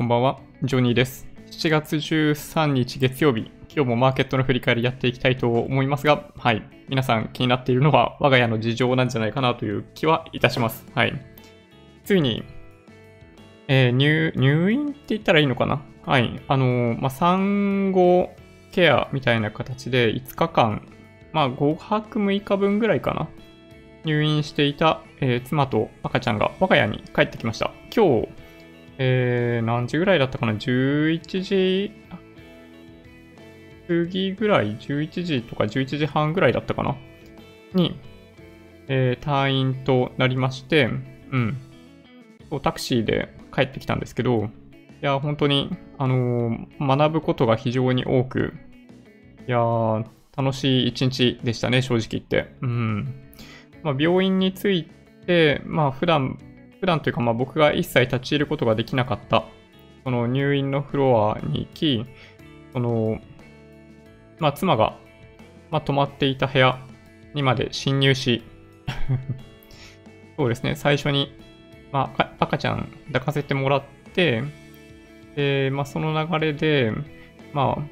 こんばんは。ジョニーです。7月13日月曜日、今日もマーケットの振り返りやっていきたいと思いますが、はい。皆さん気になっているのは我が家の事情なんじゃないかなという気はいたします。はい。ついに、えー入、入院って言ったらいいのかな？はい。あのーまあ、産後ケアみたいな形で5日間、まあ、5泊6日分ぐらいかな？入院していた、えー妻と赤ちゃんが我が家に帰ってきました。今日、えー、何時ぐらいだったかな ?11 時過ぎぐらい ?11 時とか11時半ぐらいだったかな？に、えー退院となりまして、うん。そうタクシーで帰ってきたんですけど、いや、本当に、あのー学ぶことが非常に多く、いや、楽しい一日でしたね、正直言って。うん。まあ、病院について、まあ、普段、普段というか、まあ、僕が一切立ち入ることができなかった、その入院のフロアに行き、その、まあ、妻が、まあ、泊まっていた部屋にまで侵入し、そうですね、最初に、まあ、赤ちゃん抱かせてもらって、で、まあ、その流れで、まあ、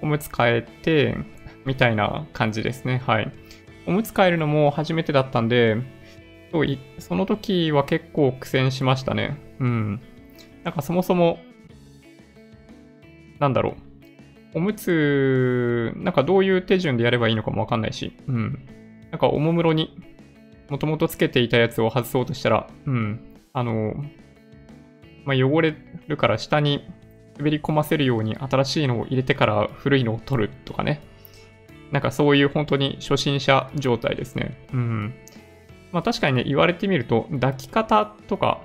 おむつ替えて、みたいな感じですね。はい。おむつ替えるのも初めてだったんで、そういその時は結構苦戦しましたね。うん。なんかそもそも、なんだろう。おむつ、なんかどういう手順でやればいいのかもわかんないし、うん。なんかおもむろに、もともとつけていたやつを外そうとしたら、うん。あの、まあ、汚れるから下に滑り込ませるように新しいのを入れてから古いのを取るとかね。なんかそういう本当に初心者状態ですね。うん。まあ確かにね、言われてみると、抱き方とか、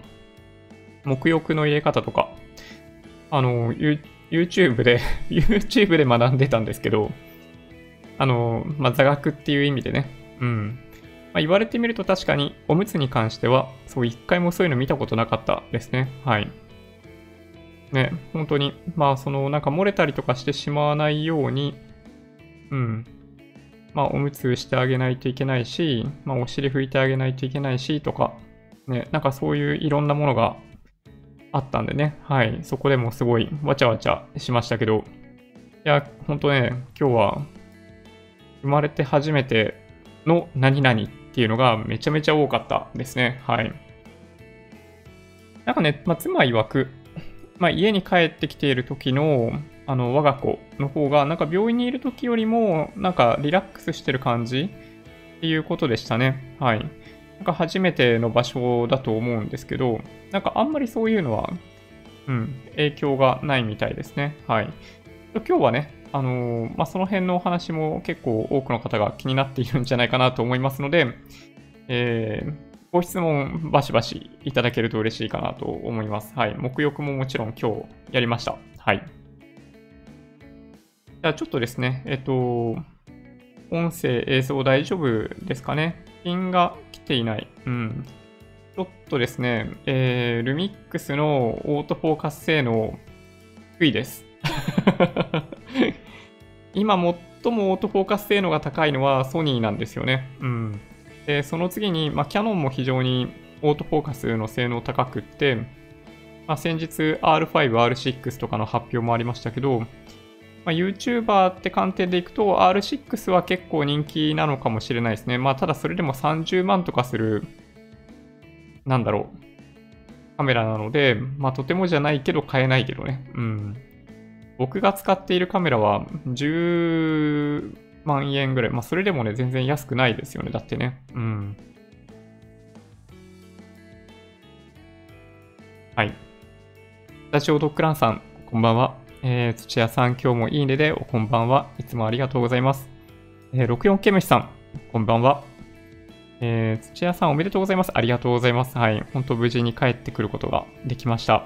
沐浴の入れ方とか、あの、YouTube で、YouTube で学んでたんですけど、あの、まあ座学っていう意味でね、うん。まあ、言われてみると確かにおむつに関しては、そう一回もそういうの見たことなかったですね。はい。ね、本当に、まあそのなんか漏れたりとかしてしまわないように、うん。まあおむつしてあげないといけないし、まあお尻拭いてあげないといけないしとか、ね、なんかそういういろんなものがあったんでね、はい。そこでもすごいわちゃわちゃしましたけど、いや、本当ね、今日は生まれて初めての何々っていうのがめちゃめちゃ多かったですね。はい。なんかね、まあ、妻曰く、まあ、家に帰ってきている時の、あの、我が子の方が、なんか病院にいる時よりも、なんかリラックスしてる感じっていうことでしたね。はい。なんか初めての場所だと思うんですけど、なんかあんまりそういうのは、うん、影響がないみたいですね。はい。今日はね、あのーまあ、その辺のお話も結構多くの方が気になっているんじゃないかなと思いますので、えーご質問バシバシいただけると嬉しいかなと思います。はい。沐浴ももちろん今日やりました。はい。じゃあちょっとですね、えっと、音声、映像大丈夫ですかね？ピンが来ていない。うん。ちょっとですね、えー、ルミックスのオートフォーカス性能低いです。今最もオートフォーカス性能が高いのはソニーなんですよね。うん。で、その次に、まあ、キャノンも非常にオートフォーカスの性能高くって、まあ、先日 R5、R6 とかの発表もありましたけど、まあ、YouTuber って観点でいくと R6 は結構人気なのかもしれないですね。まあ、ただそれでも30万とかする、なんだろう、カメラなので、まあ、とてもじゃないけど買えないけどね。うん。僕が使っているカメラは10万円ぐらい。まあ、それでもね、全然安くないですよね。だってね。うん。はい。ラジオドッグランさん、こんばんは。えー、土屋さん、今日もいいねで、おこんばんは。いつもありがとうございます。えー、64ケムシさん、こんばんは。えー、土屋さん、おめでとうございます。ありがとうございます。はい。本当無事に帰ってくることができました。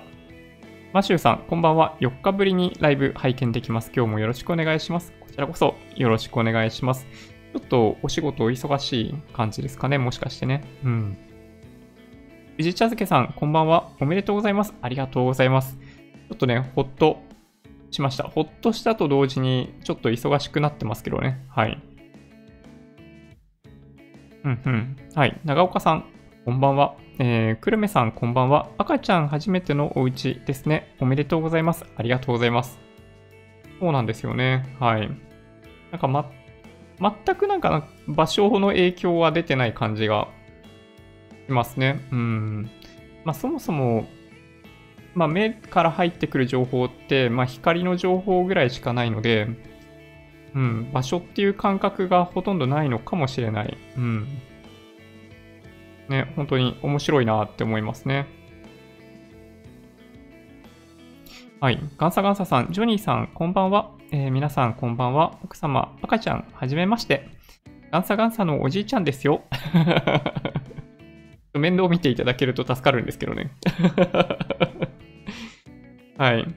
マシューさん、こんばんは。4日ぶりにライブ拝見できます。今日もよろしくお願いします。こちらこそよろしくお願いします。ちょっとお仕事お忙しい感じですかね、もしかしてね。うん。宇治茶漬けさん、こんばんは。おめでとうございます。ありがとうございます。ちょっとね、ほっとしました。ほっとしたと同時に、ちょっと忙しくなってますけどね。はい。うんうん。はい。長岡さん、こんばんは。えー、くるめさんこんばんは。赤ちゃん初めてのお家ですね。おめでとうございます。ありがとうございます。そうなんですよね。はい。なんかま、全くなんか場所の影響は出てない感じがしますね。うん。まあそもそも、まあ目から入ってくる情報って、まあ光の情報ぐらいしかないので、うん、場所っていう感覚がほとんどないのかもしれない。うん。ね、本当に面白いなって思いますね。はい。ガンサガンサさん、ジョニーさん、こんばんは。えー、皆さん、こんばんは。奥様、赤ちゃん、はじめまして。ガンサガンサのおじいちゃんですよ。面倒見ていただけると助かるんですけどね。はい。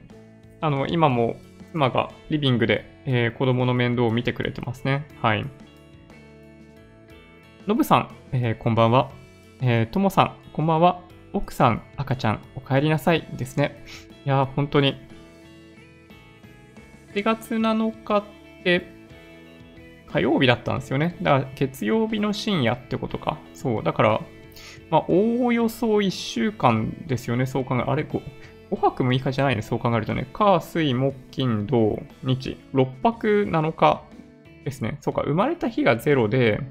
あの、今も妻がリビングで、えー、子供の面倒を見てくれてますね。はい。のぶさん、えー、こんばんは。えー、ともさん、こんばんは。奥さん、赤ちゃん、お帰りなさいですね。いやー、本当に。4月7日って、火曜日だったんですよね。だから、月曜日の深夜ってことか。そう。だから、まあ、おおよそ1週間ですよね。そう考え、あれ、5, 泊6日じゃないね。そう考えるとね。火、水、木、金、土、日。6泊7日ですね。そうか、生まれた日が0で、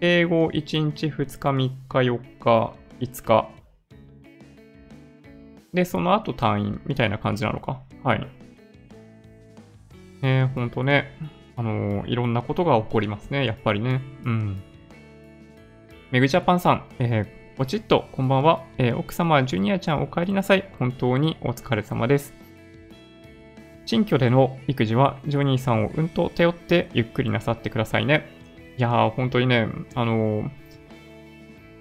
英語1日、2日、3日、4日、5日、で、その後退院みたいな感じなのか。はい。えー、ほんとね、あのー、いろんなことが起こりますね、やっぱりね。うん。メグジャパンさん、えー、ポチッと、こんばんは。えー、奥様、ジュニアちゃんお帰りなさい。本当にお疲れ様です。新居での育児は、ジョニーさんをうんと頼ってゆっくりなさってくださいね。いやー、本当にね、あのー、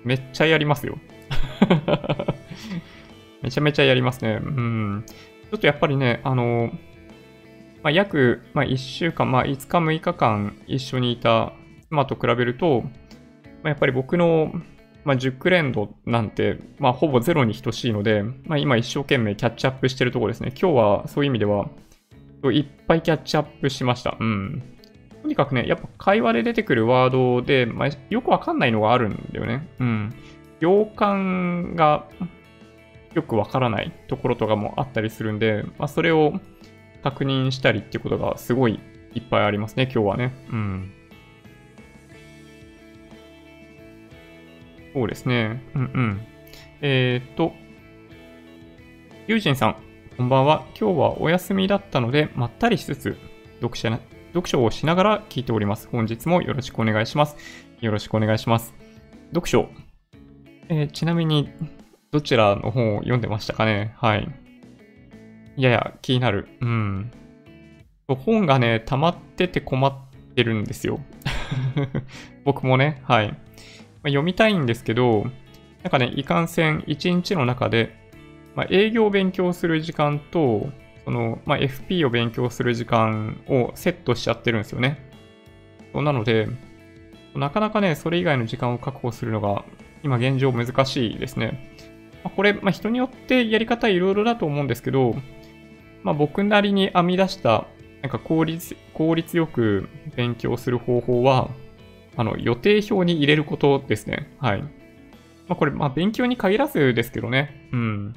めっちゃやりますよ。めちゃめちゃやりますね。うん。ちょっとやっぱりね、あの、まあ、約、まあ、1週間、まあ、5日、6日間一緒にいた妻と比べると、まあ、やっぱり僕の、まあ、熟練度なんて、まあ、ほぼゼロに等しいので、まあ、今一生懸命キャッチアップしてるところですね。今日はそういう意味では、いっぱいキャッチアップしました。うん。とにかくね、やっぱ会話で出てくるワードで、まあ、よくわかんないのがあるんだよね。うん。行間がよくわからないところとかもあったりするんで、まあ、それを確認したりっていうことがすごいいっぱいありますね、今日はね。うん。そうですね。うんうん。えー、っと、ユージンさん、こんばんは。今日はお休みだったので、まったりしつつ、読者な読書をしながら聞いております。本日もよろしくお願いします。よろしくお願いします。読書。えー、ちなみに、どちらの本を読んでましたかね？はい。やや気になる。うん。本がね、溜まってて困ってるんですよ。僕もね、はい。ま、読みたいんですけど、なんかね、いかんせん1日の中で、まあ、営業を勉強する時間と、その、まあ、FP を勉強する時間をセットしちゃってるんですよね。なので、なかなかね、それ以外の時間を確保するのが、今現状難しいですね。まあ、これ、まあ、人によってやり方いろいろだと思うんですけど、まあ、僕なりに編み出したなんか効率効率よく勉強する方法は、あの予定表に入れることですね。はい。まあ、これ、まあ、勉強に限らずですけどね。うん。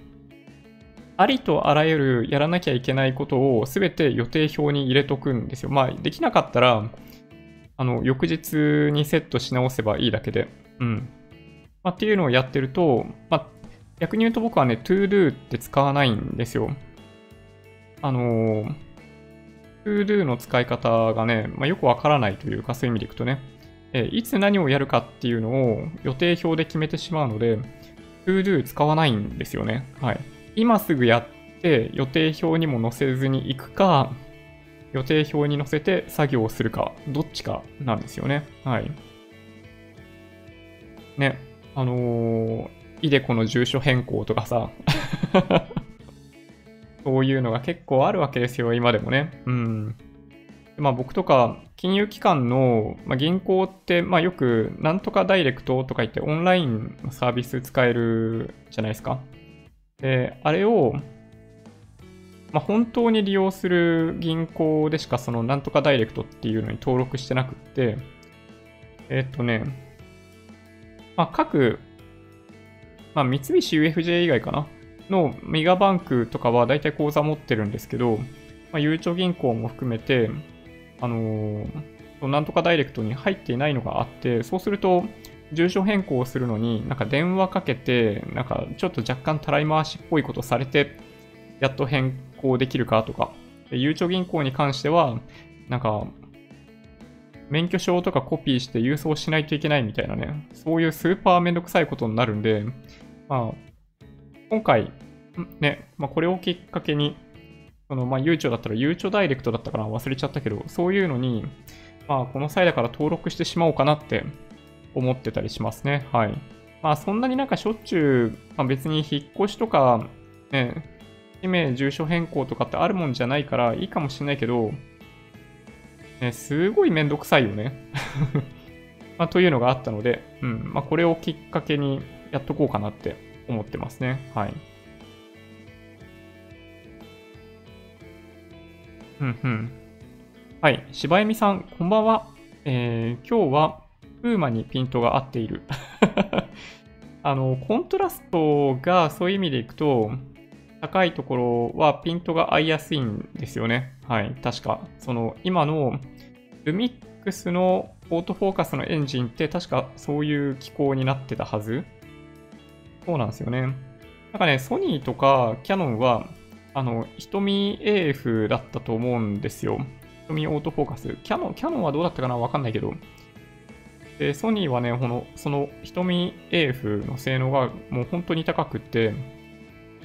ありとあらゆるやらなきゃいけないことをすべて予定表に入れとくんですよ。まあ、できなかったら、あの、翌日にセットし直せばいいだけで。うん。まあ、っていうのをやってると、まあ、逆に言うと僕はね、todo って使わないんですよ。あのー、todo の使い方がね、まあ、よくわからないというか、そういう意味でいくとね、えいつ何をやるかっていうのを予定表で決めてしまうので、todo 使わないんですよね。はい。今すぐやって予定表にも載せずに行くか、予定表に載せて作業をするか、どっちかなんですよね。はい。ね、あのーイデコの住所変更とかさ そういうのが結構あるわけですよ、今でもね。うん。まあ僕とか金融機関の、まあ、銀行って、まあよくなんとかダイレクトとか言ってオンラインサービス使えるじゃないですか。で、あれを、まあ本当に利用する銀行でしかそのなんとかダイレクトっていうのに登録してなくって、えっとね、まあ、各、まあ、三菱 UFJ 以外かなのメガバンクとかは大体口座持ってるんですけど、まあ、ゆうちょ銀行も含めて、あのー、なんとかダイレクトに入っていないのがあって、そうすると、住所変更をするのに、なんか電話かけて、なんかちょっと若干たらい回しっぽいことされて、やっと変更できるかとか、ゆうちょ銀行に関しては、なんか、免許証とかコピーして郵送しないといけないみたいなね、そういうスーパーめんどくさいことになるんで、まあ、今回、ね、まあ、これをきっかけに、その、まあ、ゆうちょだったら、ゆうちょダイレクトだったかな忘れちゃったけど、そういうのに、まあ、この際だから登録してしまおうかなって思ってたりしますね。はい。まあ、そんなになんかしょっちゅう、まあ、別に引っ越しとか、ね、氏名、住所変更とかってあるもんじゃないからいいかもしれないけど、ね、すごいめんどくさいよね まあ、というのがあったので、うん。まあ、これをきっかけにやっとこうかなって思ってますね。はい。うんうん。はい。柴恵美さん、こんばんは。えー、今日は、プーマにピントが合っている あの、コントラストがそういう意味でいくと、高いところはピントが合いやすいんですよね。はい、確か。その、今のルミックスのオートフォーカスのエンジンって確かそういう機構になってたはずそうなんですよね。なんかね、ソニーとかキャノンは、あの、瞳 AF だったと思うんですよ。瞳オートフォーカス。キャノン、キャノンはどうだったかなわかんないけど。で、ソニーはね、この、その瞳 AF の性能がもう本当に高くて、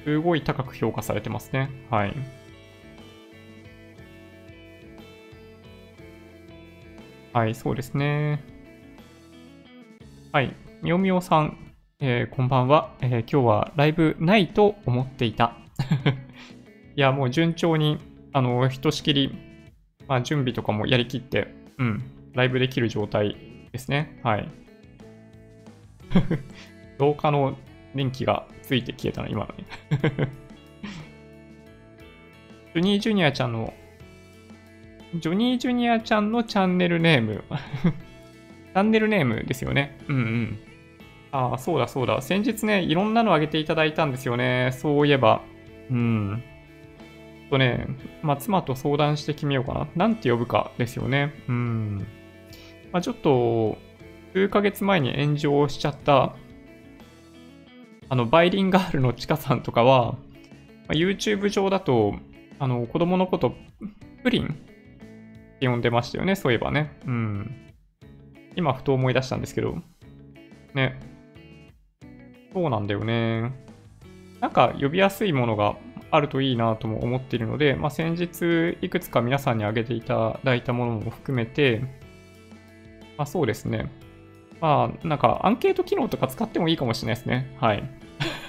すごい高く評価されてますね。はい。はい、そうですね。はい、みおみおさん、えー、こんばんは、えー、今日はライブないと思っていた。いや、もう順調に、あの、ひとしきり、まあ、準備とかもやりきって、うん、ライブできる状態ですね。はい。廊下の電気がついて消えたの、今のね。ジョニー・ジュニアちゃんの、ジョニー・ジュニアちゃんのチャンネルネーム。チャンネルネームですよね。うんうん。ああ、そうだそうだ。先日ね、いろんなのあげていただいたんですよね。そういえば。うん。とね、まあ、妻と相談して決めようかな。なんて呼ぶかですよね。うん。まあ、ちょっと、数ヶ月前に炎上しちゃったあの、バイリンガールのチカさんとかは、まあ、YouTube 上だと、あの、子供のこと、プリン？って呼んでましたよね、そういえばね。うん。今、ふと思い出したんですけど。ね。そうなんだよね。なんか、呼びやすいものがあるといいなとも思っているので、まあ、先日、いくつか皆さんに挙げていただいたものも含めて、まあ、そうですね。まあ、なんか、アンケート機能とか使ってもいいかもしれないですね。はい。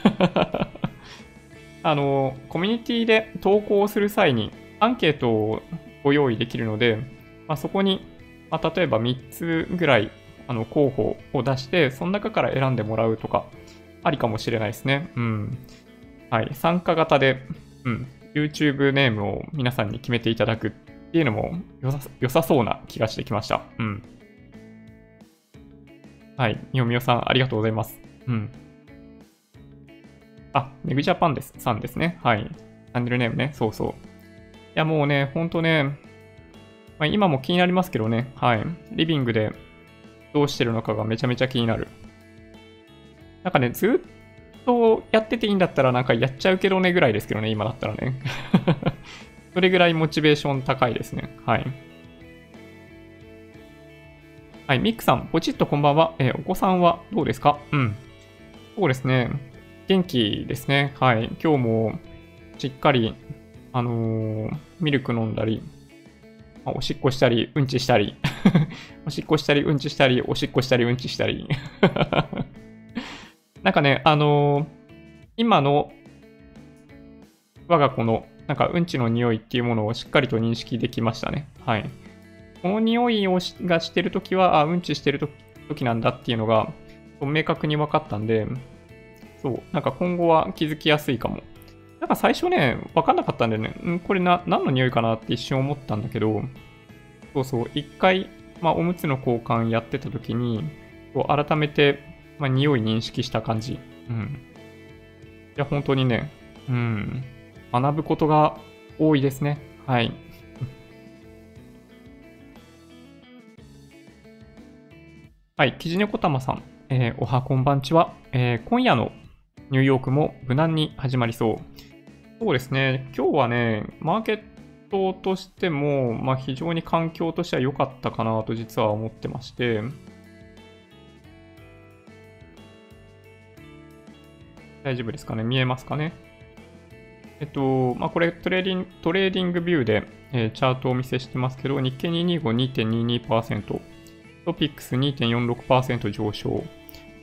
あの、コミュニティで投稿する際にアンケートをご用意できるので、まあ、そこに、まあ、例えば3つぐらいあの候補を出して、その中から選んでもらうとか、ありかもしれないですね。うん。はい。参加型で、うん。YouTube ネームを皆さんに決めていただくっていうのも良さそうな気がしてきました。うん。はい。みおみおさん、ありがとうございます。うん。あ、メグジャパンです。さんですね。はい。チャンネルネームね。そうそう。いや、もうね、ほんとね、まあ、今も気になりますけどね。はい。リビングでどうしてるのかがめちゃめちゃ気になる。なんかね、ずっとやってていいんだったらなんかやっちゃうけどねぐらいですけどね、今だったらね。それぐらいモチベーション高いですね。はい。はい、ミックさん、ポチッとこんばんは。えー、お子さんはどうですか？うん。そうですね。元気ですね。はい。今日もしっかり、あのー、ミルク飲んだり、おしっこしたり、うんちしたり、おしっこしたり、うんちしたり、おしっこしたり、うんちしたり。なんかね、あのー、今の我が子のなんかうんちの匂いっていうものをしっかりと認識できましたね。はい。この匂いをがしてるときは、あ、うんちしてるときなんだっていうのが明確に分かったんで、そう。なんか今後は気づきやすいかも。なんか最初ね、わかんなかったんだよね。んこれな、何の匂いかなって一瞬思ったんだけど、そうそう。一回、まあ、おむつの交換やってた時に、こう改めてまあ、匂い認識した感じ。うん。いや、本当にね、うん、学ぶことが多いですね。はい。はい、キジネコタマさん、えー、おはこんばんちは、えー、今夜のニューヨークも無難に始まりそう。そうですね、今日はね、マーケットとしても、まあ、非常に環境としては良かったかなと実は思ってまして、大丈夫ですかね？見えますかね？えっと、まあ、これトレーディング、 TradingView で、えー、チャートをお見せしてますけど、日経225-2.22%、トピックス2.46%上昇。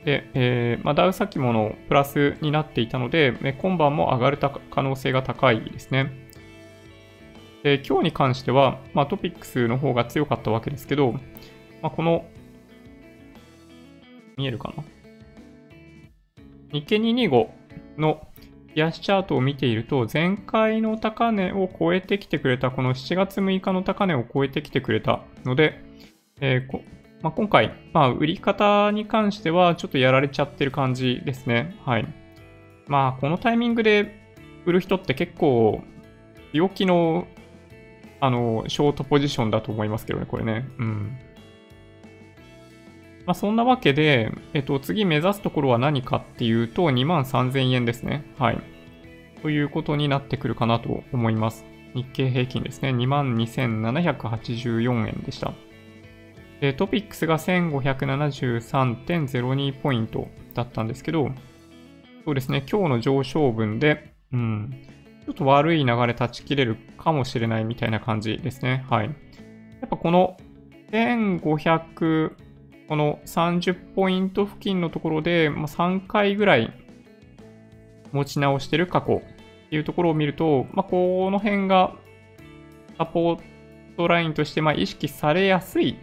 で、えー、まあ、ダウ先物プラスになっていたので、今晩も上がる可能性が高いですね。で、今日に関しては、まあ、トピックスの方が強かったわけですけど、まあ、この、見えるかな？日経225の冷やしチャートを見ていると、前回の高値を超えてきてくれた、この7月6日の高値を超えてきてくれたので、えー、まあ、今回、まあ、売り方に関してはちょっとやられちゃってる感じですね。はい。まあ、このタイミングで売る人って結構、強気の、あの、ショートポジションだと思いますけどね、これね。うん。まあ、そんなわけで、えっと、次目指すところは何かっていうと、2万3000円ですね。はい。ということになってくるかなと思います。日経平均ですね。2万2784円でした。で、トピックスが1573.02ポイントだったんですけど、そうですね、今日の上昇分で、うん、ちょっと悪い流れ断ち切れるかもしれないみたいな感じですね。はい。やっぱこの1500、この30ポイント付近のところで、ま、3回ぐらい持ち直してる過去っていうところを見ると、まあ、この辺がサポートラインとしてま意識されやすい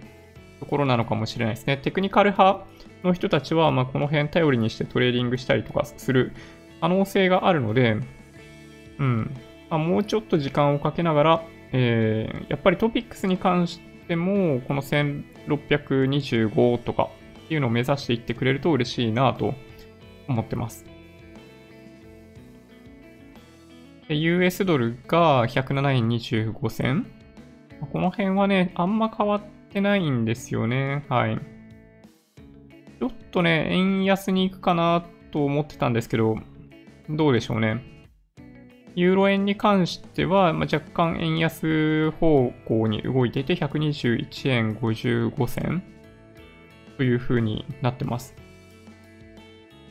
ところなのかもしれないですね。テクニカル派の人たちは、ま、この辺頼りにしてトレーディングしたりとかする可能性があるので、うん。まあ、もうちょっと時間をかけながら、えー、やっぱりトピックスに関しても、この625とかっていうのを目指していってくれると嬉しいなと思ってます。で US ドルが107円25銭。この辺はね、あんま変わってないんですよね。はい。ちょっとね、円安に行くかなと思ってたんですけど、どうでしょうね。ユーロ円に関しては、まあ、若干円安方向に動いていて、121円55銭という風になってます。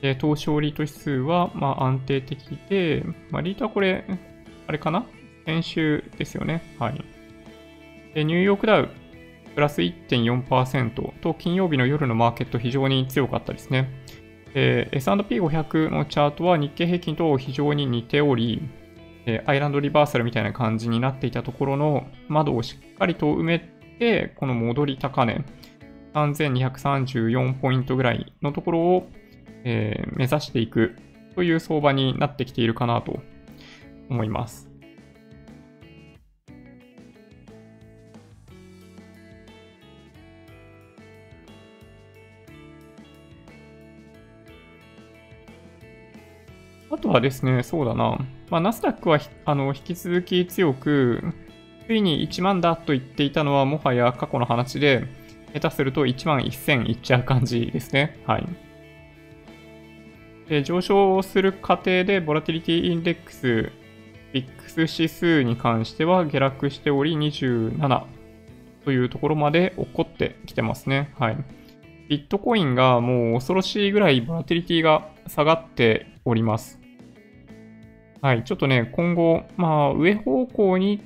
で、東証リート指数は、まあ、安定的で、まあ、リートはこれ、あれかな？先週ですよね。はい。で、ニューヨークダウプラス1.4%と金曜日の夜のマーケット非常に強かったですね。S&P500 のチャートは日経平均と非常に似ており、え、アイランドリバーサルみたいな感じになっていたところの窓をしっかりと埋めて、この戻り高値、3234ポイントぐらいのところを、えー、目指していくという相場になってきているかなと思います。あとはですね、そうだな。まあ、ナスダックはあの引き続き強く、ついに1万だと言っていたのはもはや過去の話で、下手すると1万1000いっちゃう感じですね。はい。で上昇する過程で、ボラティリティインデックス、ビックス指数に関しては下落しており27というところまで起こってきてますね。はい。ビットコインがもう恐ろしいぐらいボラティリティが下がっております。はい、ちょっとね、今後、まあ、上方向に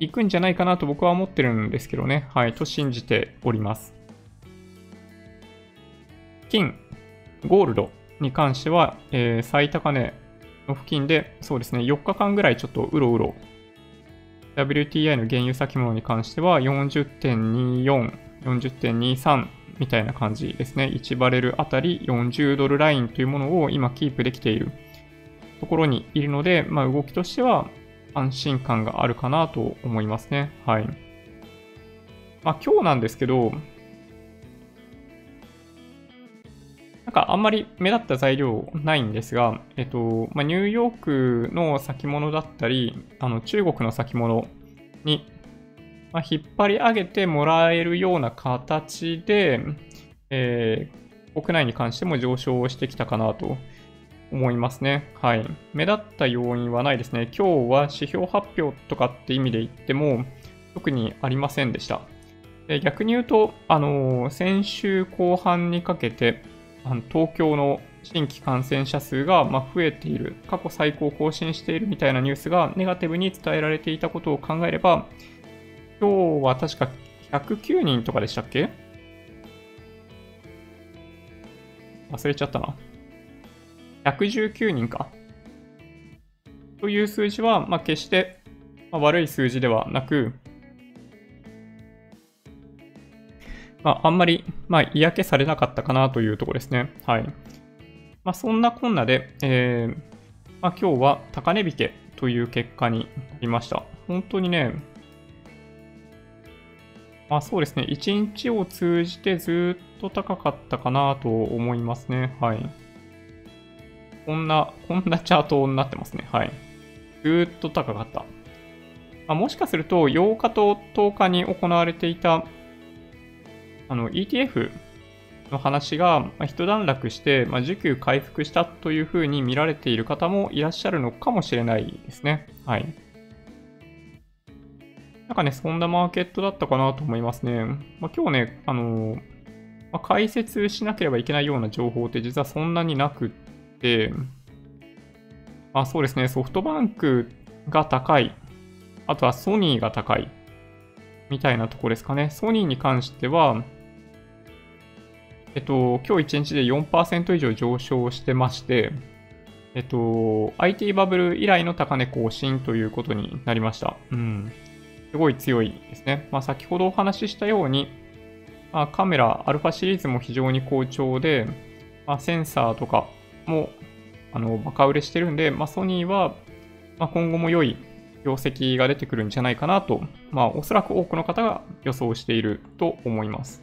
行くんじゃないかなと僕は思ってるんですけどね。はい、と信じております。金、ゴールドに関しては、えー、最高値の付近で、そうですね、4日間ぐらいちょっとうろうろ。WTI の原油先物に関しては40.24、40.23みたいな感じですね。1バレルあたり40ドルラインというものを今キープできている。ところにいるので、まあ、動きとしては安心感があるかなと思いますね。はい。まあ、今日なんですけど、なんかあんまり目立った材料ないんですが、えっと、まあ、ニューヨークの先物だったり、あの中国の先物に、まあ、引っ張り上げてもらえるような形で、えー、国内に関しても上昇してきたかなと思いますね。はい。目立った要因はないですね。今日は指標発表とかって意味で言っても、特にありませんでした。で逆に言うと、あのー、先週後半にかけて、あの東京の新規感染者数がま増えている、過去最高を更新しているみたいなニュースがネガティブに伝えられていたことを考えれば、今日は確か109人とかでしたっけ？忘れちゃったな。119人か。という数字は、まあ、決して、ま悪い数字ではなく、まあ、あんまり、まあ、嫌気されなかったかなというところですね。はい。まあ、そんなこんなで、えー、まあ、今日は高値引けという結果になりました。本当にね、まあそうですね、1日を通じてずっと高かったかなと思いますね。はい。こんな、こんなチャートになってますね。はい。ずっと高かった。まあ、もしかすると、8日と10日に行われていた、あの、ETF の話が、まあ、一段落して、まあ、需給回復したというふうに見られている方もいらっしゃるのかもしれないですね。はい。なんかね、そんなマーケットだったかなと思いますね。まあ、今日ね、あのー、まあ、解説しなければいけないような情報って実はそんなになくて、まあそうですね、ソフトバンクが高い、あとはソニーが高い、みたいなとこですかね。ソニーに関しては、えっと、今日1日で4%以上上昇してまして、えっと、IT バブル以来の高値更新ということになりました。うん。すごい強いですね。まあ、先ほどお話ししたように、まあ、カメラ、アルファシリーズも非常に好調で、まあ、センサーとかもあのバカ売れしてるんで、まあ、ソニーは、まあ、今後も良い業績が出てくるんじゃないかなと、まあ、おそらく多くの方が予想していると思います。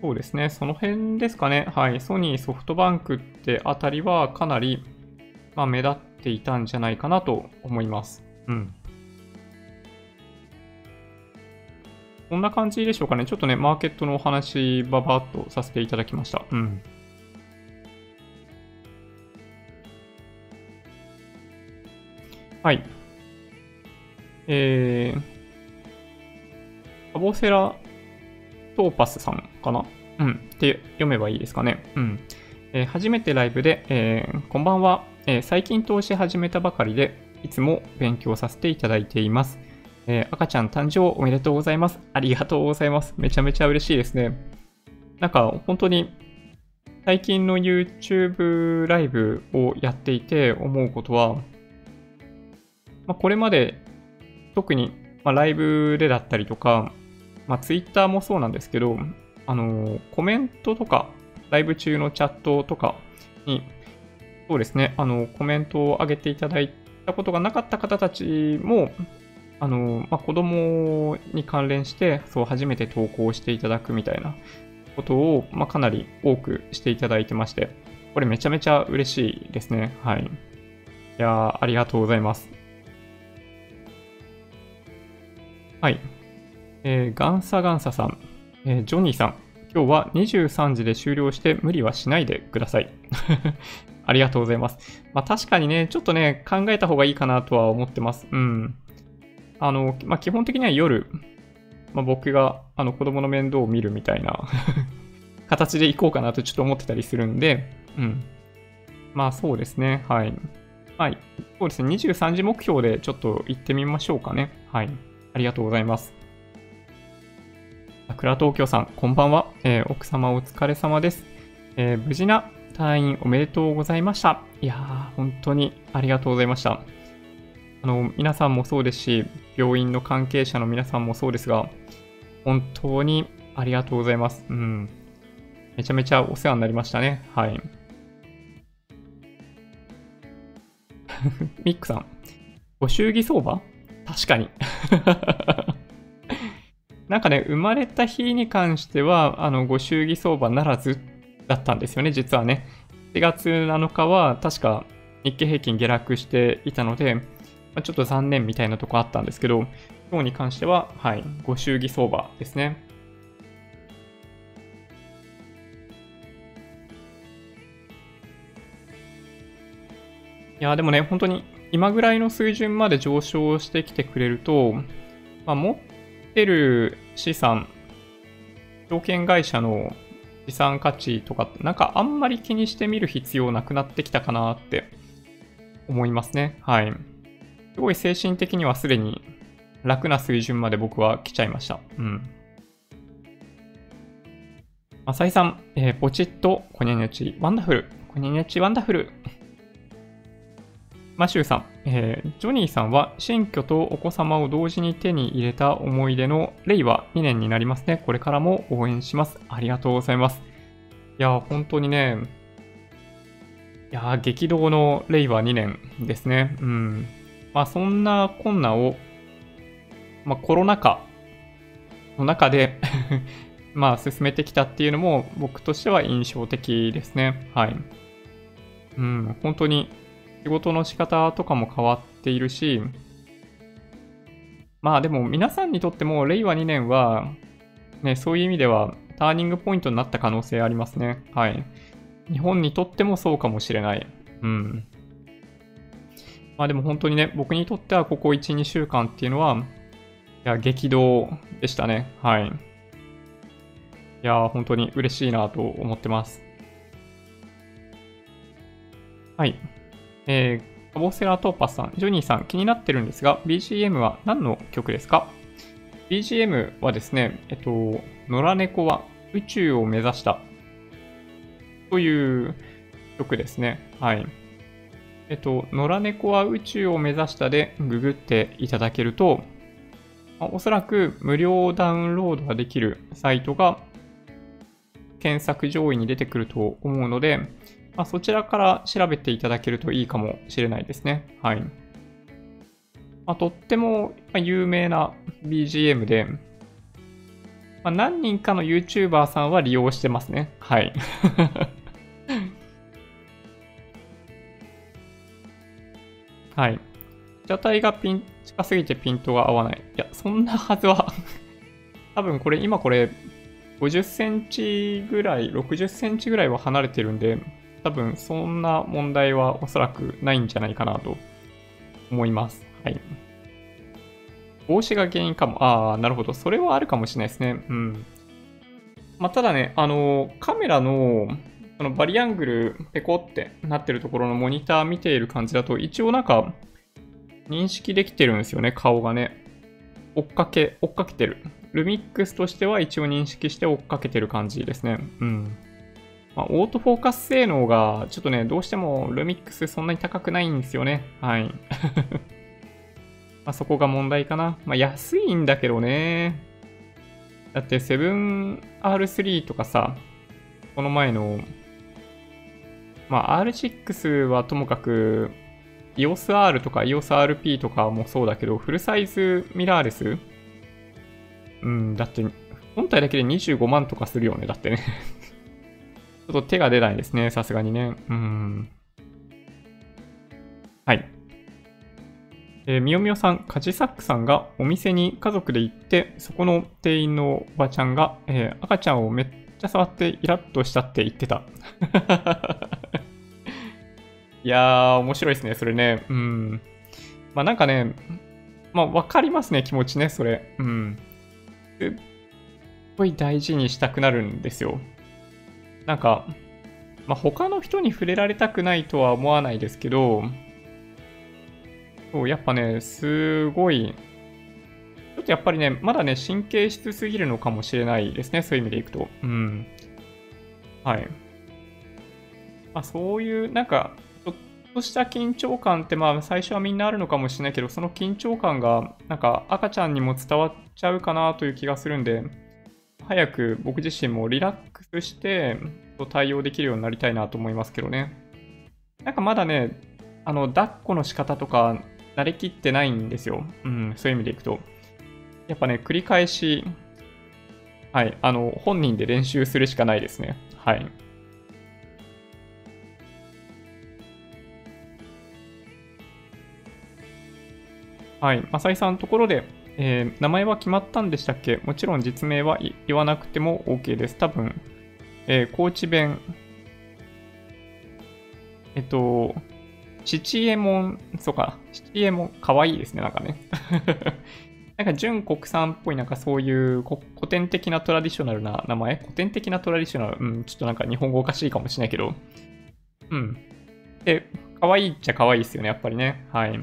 そうですね、その辺ですかね。はい。ソニー、ソフトバンクってあたりはかなり、まあ、目立っていたんじゃないかなと思います。うん。こんな感じでしょうかね。ちょっとね、マーケットのお話、ばばっとさせていただきました。うん。はい。えー、カボセラトーパスさんかな？うん。って読めばいいですかね。うん。えー、初めてライブで、えー、こんばんは、えー、最近投資始めたばかりで、いつも勉強させていただいています。えー、赤ちゃん誕生おめでとうございます。ありがとうございます。めちゃめちゃ嬉しいですね。なんか本当に最近の YouTube ライブをやっていて思うことは、まあ、これまで特に、ま、ライブでだったりとか、まあ、Twitter もそうなんですけど、あのー、コメントとか、ライブ中のチャットとかに、そうですね、あの、コメントを上げていただいたことがなかった方たちも、あの、まあ、子供に関連して、そう、初めて投稿していただくみたいなことを、まあ、かなり多くしていただいてまして、これめちゃめちゃ嬉しいですね。はい。いやありがとうございます。はい。えー、ガンサガンサさん、えー、ジョニーさん、今日は23時で終了して無理はしないでください。ありがとうございます。まあ確かにね、ちょっとね、考えた方がいいかなとは思ってます。うん。あの、まあ、基本的には夜、まあ、僕があの子供の面倒を見るみたいな 形で行こうかなとちょっと思ってたりするんで、うん。まあそうですね。はい。はい。そうですね。23時目標でちょっと行ってみましょうかね。はい。ありがとうございます。桜東京さん、こんばんは。えー、奥様お疲れ様です。えー、無事な退院おめでとうございました。いやー、本当にありがとうございました。あの、皆さんもそうですし、病院の関係者の皆さんもそうですが、本当にありがとうございます。うん。めちゃめちゃお世話になりましたね。はい。ミックさん、ご祝儀相場？確かに。なんかね、生まれた日に関しては、あの、ご祝儀相場ならずだったんですよね、実はね。4月7日は確か日経平均下落していたので、まあ、ちょっと残念みたいなとこあったんですけど、今日に関しては、はい、ご祝儀相場ですね。いや、でもね、本当に今ぐらいの水準まで上昇してきてくれると、まあ、持ってる資産、証券会社の資産価値とか、なんかあんまり気にしてみる必要なくなってきたかなって思いますね。はい。すごい精神的にはすでに楽な水準まで僕は来ちゃいました。うん。浅井さん、えー、ポチッと、コニャニャチ、ワンダフル。コニャニャチ、ワンダフル。マシューさん、えー、ジョニーさんは新居とお子様を同時に手に入れた思い出の令和2年になりますね。これからも応援します。ありがとうございます。いや、本当にね、いや、激動の令和2年ですね。うん。まあ、そんな困難を、まあ、コロナ禍の中で まあ、進めてきたっていうのも僕としては印象的ですね。はい。うん、本当に仕事の仕方とかも変わっているし、まあでも皆さんにとっても令和2年は、ね、そういう意味ではターニングポイントになった可能性ありますね。はい。日本にとってもそうかもしれない。うん。まあでも本当にね、僕にとってはここ1、2週間っていうのは、いや、激動でしたね。はい。いや、本当に嬉しいなと思ってます。はい。えー、カボセラトーパスさん、ジョニーさん、気になってるんですが、BGM は何の曲ですか ?BGM はですね、えっと、野良猫は宇宙を目指したという曲ですね。はい。えっと、野良猫は宇宙を目指したでググっていただけると、まおそらく無料ダウンロードができるサイトが検索上位に出てくると思うので、まあ、そちらから調べていただけるといいかもしれないですね。はい。まあ、とっても有名な BGM で、まあ、何人かの YouTuber さんは利用してますね。はい。はい。車体がピン、近すぎてピントが合わない。いや、そんなはずは 多分これ、今これ、50センチぐらい、60センチぐらいは離れてるんで、多分そんな問題はおそらくないんじゃないかなと思います。はい。帽子が原因かも。ああ、なるほど。それはあるかもしれないですね。うん。まあ、ただね、あの、カメラの、そのバリアングルペコってなってるところのモニター見ている感じだと、一応なんか、認識できてるんですよね、顔がね。追っかけ、追っかけてる。ルミックスとしては一応認識して追っかけてる感じですね。うん。まあ、オートフォーカス性能が、ちょっとね、どうしてもルミックスそんなに高くないんですよね。はい。まあそこが問題かな。まあ安いんだけどね。だって 7R3 とかさ、この前の、まあ R6 はともかく EOSR とか EOSRP とかもそうだけど、フルサイズミラーレス？うん、だって本体だけで25万とかするよね。だってね ちょっと手が出ないですね、さすがにね。うん。はい。えー、みよみよさん、カジサックさんがお店に家族で行って、そこの店員のおばちゃんが、えー、赤ちゃんをめっゃ触ってイラッとしたって言ってた。いやー、面白いですね、それね。うん。まあなんかね、まあわかりますね、気持ちね、それ。うん。すっごい大事にしたくなるんですよ。なんか、まあ、他の人に触れられたくないとは思わないですけど、そう、やっぱね、すごい、ょっとやっぱりね、まだね、神経質すぎるのかもしれないですね、そういう意味でいくと。うん。はい。まあ、そういう、なんか、ちょっとした緊張感って、まあ、最初はみんなあるのかもしれないけど、その緊張感が、なんか、赤ちゃんにも伝わっちゃうかなという気がするんで、早く僕自身もリラックスして対応できるようになりたいなと思いますけどね。なんかまだね、あの、抱っこの仕方とか慣れきってないんですよ。うん、そういう意味でいくと。やっぱね、繰り返しはい。あの、本人で練習するしかないですね。はい。はい。浅井さんところで、えー、名前は決まったんでしたっけ？もちろん実名は言わなくても OK です。多分、えー、高知弁、えっと、七右衛門、そうか、七右衛門、かわいいですね、なんかね。なんか純国産っぽい、なんかそういう古典的なトラディショナルな名前？古典的なトラディショナル、うん、ちょっとなんか日本語おかしいかもしれないけど。うん。で、可愛いっちゃ可愛いですよね、やっぱりね。はい。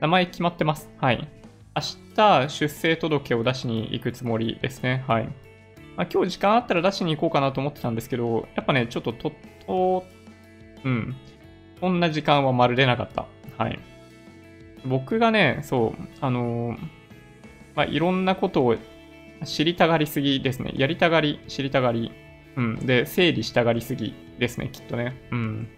名前決まってます。はい。明日、出生届を出しに行くつもりですね。はい。まあ、今日時間あったら出しに行こうかなと思ってたんですけど、やっぱね、ちょっとと、と、うん。そんな時間はまるでなかった。はい。僕がね、そう、あのー、まあ、いろんなことを知りたがりすぎですね。やりたがり、知りたがり。うん。で、整理したがりすぎですね、きっとね。うん。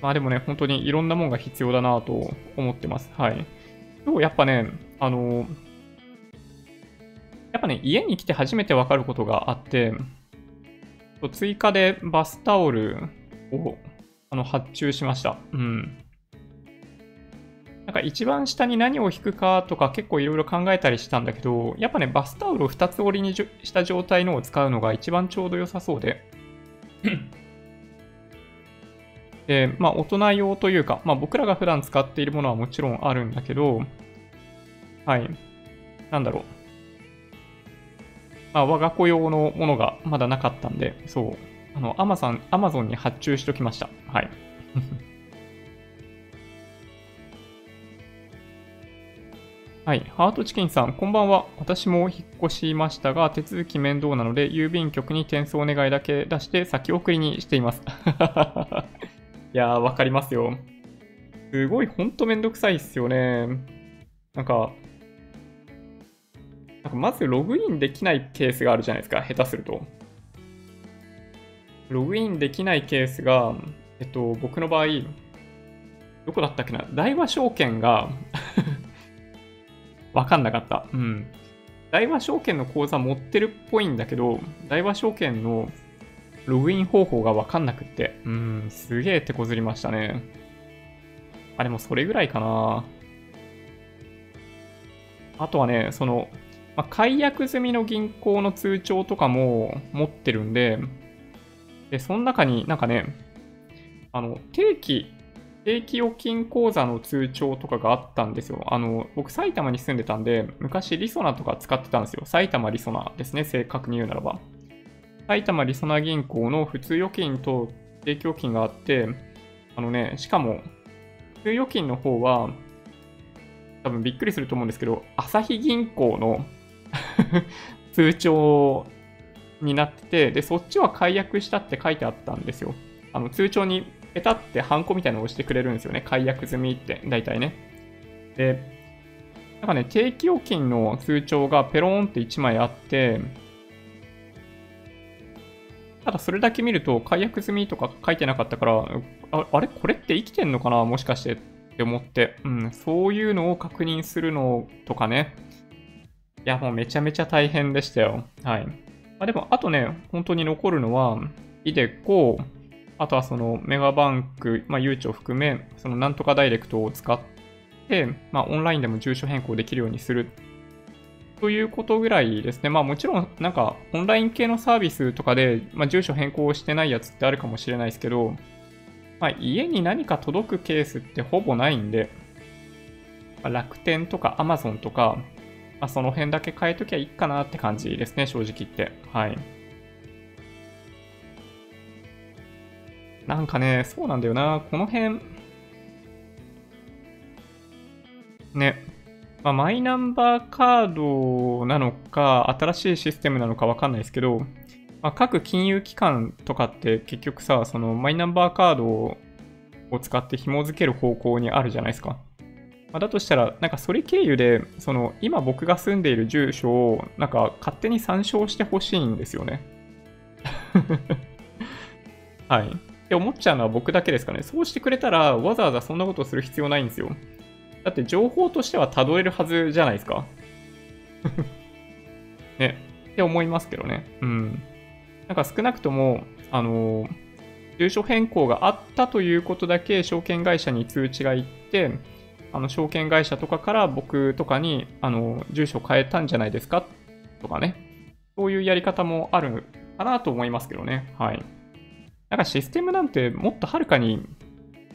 まあでもね、本当にいろんなもんが必要だなと思ってます。はい。今日やっぱね、あの、やっぱね、家に来て初めてわかることがあって、追加でバスタオルをあの発注しました。うん。なんか一番下に何を引くかとか結構いろいろ考えたりしたんだけど、やっぱね、バスタオルを2つ折りにした状態のを使うのが一番ちょうど良さそうで。で、まあ大人用というか、まあ僕らが普段使っているものはもちろんあるんだけど、はい。なんだろう。まあ我が子用のものがまだなかったんで、そう。あの、アマゾン、アマゾンに発注しときました。はい。はい。ハートチキンさん、こんばんは。私も引っ越しましたが、手続き面倒なので、郵便局に転送お願いだけ出して先送りにしています。いやー、わかりますよ。すごい、ほんとめんどくさいっすよね。なんか、なんかまずログインできないケースがあるじゃないですか、下手すると。ログインできないケースが、えっと、僕の場合、どこだったっけな大和証券がわかんなかった。うん。大和証券の口座持ってるっぽいんだけど、大和証券のログイン方法がわかんなくって。うん、すげえ手こずりましたね。あ、でもそれぐらいかな。あとはね、その、まあ、解約済みの銀行の通帳とかも持ってるんで、で、その中になんかね、あの、定期、定期預金口座の通帳とかがあったんですよ。あの、僕埼玉に住んでたんで、昔リソナとか使ってたんですよ。埼玉リソナですね、正確に言うならば。埼玉リソナ銀行の普通預金と定期預金があって、あのね、しかも、普通預金の方は、多分びっくりすると思うんですけど、朝日銀行の 通帳になってて、で、そっちは解約したって書いてあったんですよ。あの、通帳にペタってハンコみたいなのを押してくれるんですよね。解約済みって、大体ね。で、なんかね、定期預金の通帳がペローンって1枚あって、ただそれだけ見ると解約済みとか書いてなかったから、ああれ？これって生きてんのかな？もしかしてって思って、うん、そういうのを確認するのとかね。いや、もうめちゃめちゃ大変でしたよ。はい。まあ、でも、あとね、本当に残るのは、イデコ、あとはそのメガバンク、まあ、誘致を含め、そのなんとかダイレクトを使って、まあ、オンラインでも住所変更できるようにするということぐらいですね。まあもちろんなんかオンライン系のサービスとかで、まあ、住所変更してないやつってあるかもしれないですけど、まあ、家に何か届くケースってほぼないんで、まあ、楽天とか Amazon とか、まあ、その辺だけ変えときゃいいかなって感じですね、正直言って。はい。なんかね、そうなんだよな。この辺、ね。まあ、マイナンバーカードなのか、新しいシステムなのかわかんないですけど、まあ、各金融機関とかって結局さ、そのマイナンバーカードを使って紐付ける方向にあるじゃないですか。まあ、だとしたら、なんかそれ経由で、その今僕が住んでいる住所をなんか勝手に参照してほしいんですよね。はい。って思っちゃうのは僕だけですかね。そうしてくれたらわざわざそんなことする必要ないんですよ。だって情報としては辿れるはずじゃないですか。ね。って思いますけどね。うん。なんか少なくとも、あの、住所変更があったということだけ証券会社に通知が行って、あの証券会社とかから僕とかにあの住所変えたんじゃないですか？とかね。そういうやり方もあるかなと思いますけどね。はい。なんかシステムなんてもっとはるかに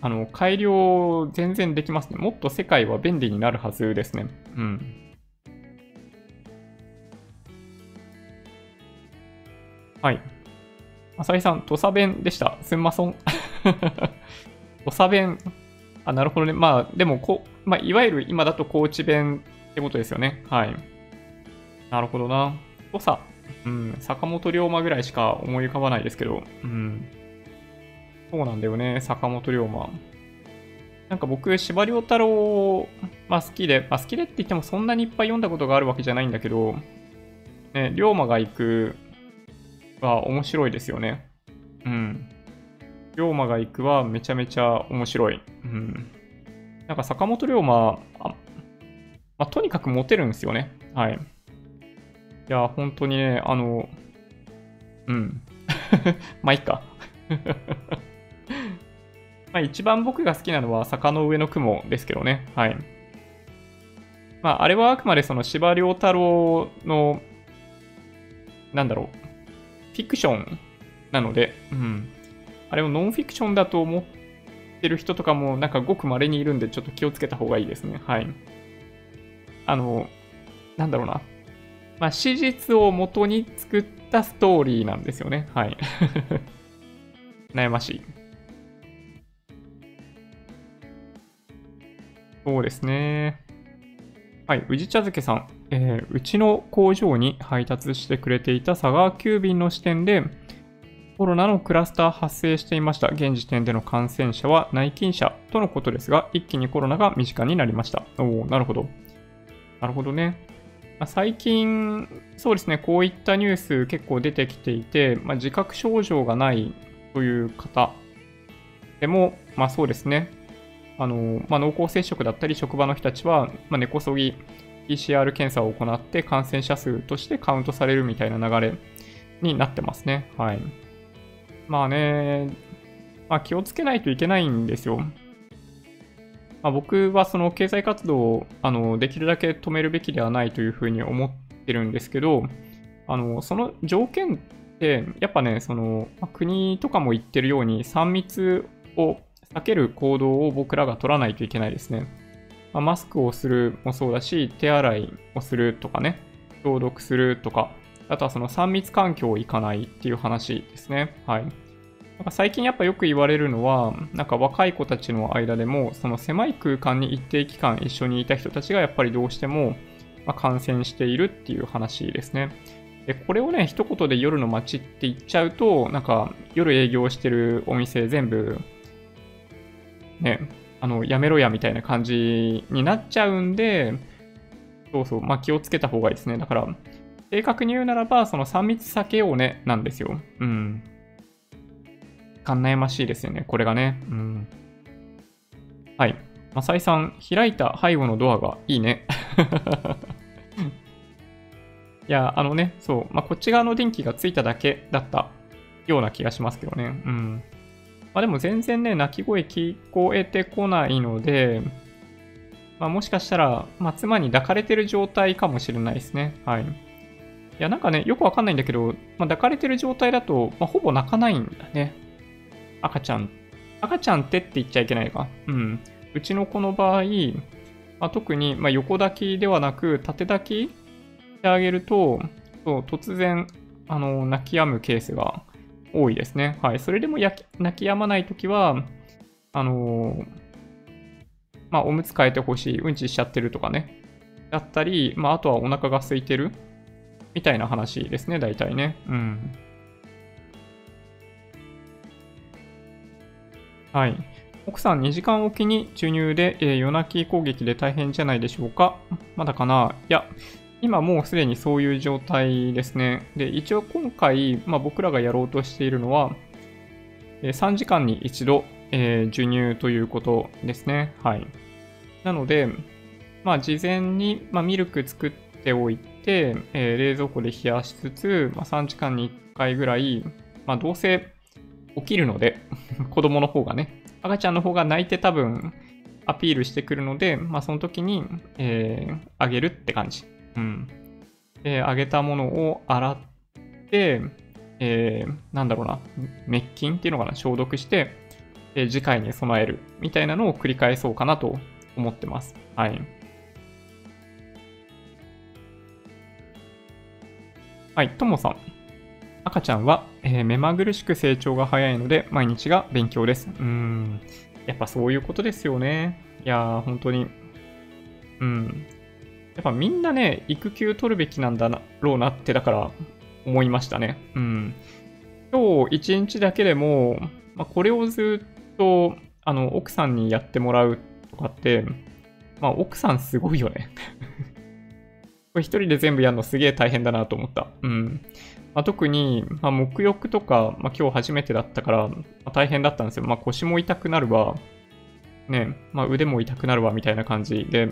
あの改良全然できますね。もっと世界は便利になるはずですね。うん。はい。浅井さん、土佐弁でした。すんまそん。土佐弁。あ、なるほどね。まあ、でもこ、まあ、いわゆる今だと高知弁ってことですよね。はい。なるほどな。土佐。うん。坂本龍馬ぐらいしか思い浮かばないですけど。うん。そうなんだよね。坂本龍馬。なんか僕、司馬遼太郎、まあ好きで、まあ好きでって言ってもそんなにいっぱい読んだことがあるわけじゃないんだけど、ね、龍馬が行くは面白いですよね。うん。龍馬が行くはめちゃめちゃ面白い。うん。なんか坂本龍馬、あまあ、とにかくモテるんですよね。はい。いや、本当にね、あの、うん。まあ、いいか。まあ、一番僕が好きなのは坂の上の雲ですけどね。はい。まあ、あれはあくまでその司馬遼太郎の、なんだろう、フィクションなので、うん。あれをノンフィクションだと思ってる人とかも、なんかごく稀にいるんで、ちょっと気をつけた方がいいですね。はい。あの、なんだろうな。まあ、史実を元に作ったストーリーなんですよね。はい。悩ましい。そうですね。はい、宇治茶漬けさん。えー、うちの工場に配達してくれていた佐川急便の支店で、コロナのクラスター発生していました。現時点での感染者は内勤者とのことですが、一気にコロナが身近になりました。おおなるほど。なるほどね。まあ、最近、そうですね、こういったニュース結構出てきていて、まあ、自覚症状がないという方でも、まあそうですね、あのまあ、濃厚接触だったり職場の人たちは、まあ、根こそぎ PCR 検査を行って感染者数としてカウントされるみたいな流れになってますね。はい。まあね、まあ、気をつけないといけないんですよ。まあ、僕はその経済活動をあのできるだけ止めるべきではないというふうに思ってるんですけど、あのその条件って、やっぱね、その国とかも言ってるように3密を避ける行動を僕らが取らないといけないですね。まあ、マスクをするもそうだし、手洗いをするとかね、消毒するとか、あとはその3密環境を行かないっていう話ですね。はい。なんか最近やっぱよく言われるのは、なんか若い子たちの間でも、その狭い空間に一定期間一緒にいた人たちがやっぱりどうしても、感染しているっていう話ですね。で、これをね、一言で夜の街って言っちゃうと、なんか夜営業してるお店全部ね、あの、やめろやみたいな感じになっちゃうんで、そうそう、まあ、気をつけた方がいいですね。だから、正確に言うならば、その3密避けようね、なんですよ。うん。かん悩ましいですよね、これがね。うん。はい。マサイさん、開いた背後のドアがいいね。いや、あのね、そう、まあ、こっち側の電気がついただけだったような気がしますけどね。うん。まあ、でも全然ね、鳴き声聞こえてこないので、まあ、もしかしたら、まあ、妻に抱かれてる状態かもしれないですね。はい。いや、なんかね、よくわかんないんだけど、まあ、抱かれてる状態だと、まあ、ほぼ泣かないんだね。赤ちゃん。赤ちゃんってって言っちゃいけないか。うん。うちの子の場合、まあ、特に、まあ、横抱きではなく、縦抱きしてあげると、そう突然、あの、泣き止むケースが多いですね。はい。それでも泣き止まないときは、あのー、まあ、おむつ変えてほしい、うんちしちゃってるとかね。だったり、まあ、あとはお腹が空いてるみたいな話ですね、大体ね。うん。はい。奥さん2時間おきに授乳で、えー、夜泣き攻撃で大変じゃないでしょうか？まだかな？いや、今もうすでにそういう状態ですね。で、一応今回、まあ、僕らがやろうとしているのは、3時間に一度、えー、授乳ということですね。はい。なので、まあ、事前に、まあ、ミルク作っておいて、えー冷蔵庫で冷やしつつ、まあ、3時間に1回ぐらい、まあ、どうせ起きるので、子供の方がね、赤ちゃんの方が泣いて多分アピールしてくるので、まあ、その時に、えーあげるって感じ。うん。で、あげたものを洗って、えーなんだろうな、滅菌っていうのかな、消毒して、えー次回に備えるみたいなのを繰り返そうかなと思ってます。はい。はい、ともさん。赤ちゃんは、えー目まぐるしく成長が早いので、毎日が勉強です。うん。やっぱそういうことですよね。いやー、本当に。うん。やっぱみんなね、育休取るべきなんだろうなって、だから思いましたね。うん。今日一日だけでも、まあ、これをずっと、あの、奥さんにやってもらうとかって、まあ、奥さんすごいよね。これ一人で全部やるのすげえ大変だなと思った。うん。まあ、特に、まあ、沐浴とか、まあ、今日初めてだったから、まあ、大変だったんですよ。まあ、腰も痛くなるわ、ね、まあ、腕も痛くなるわ、みたいな感じで、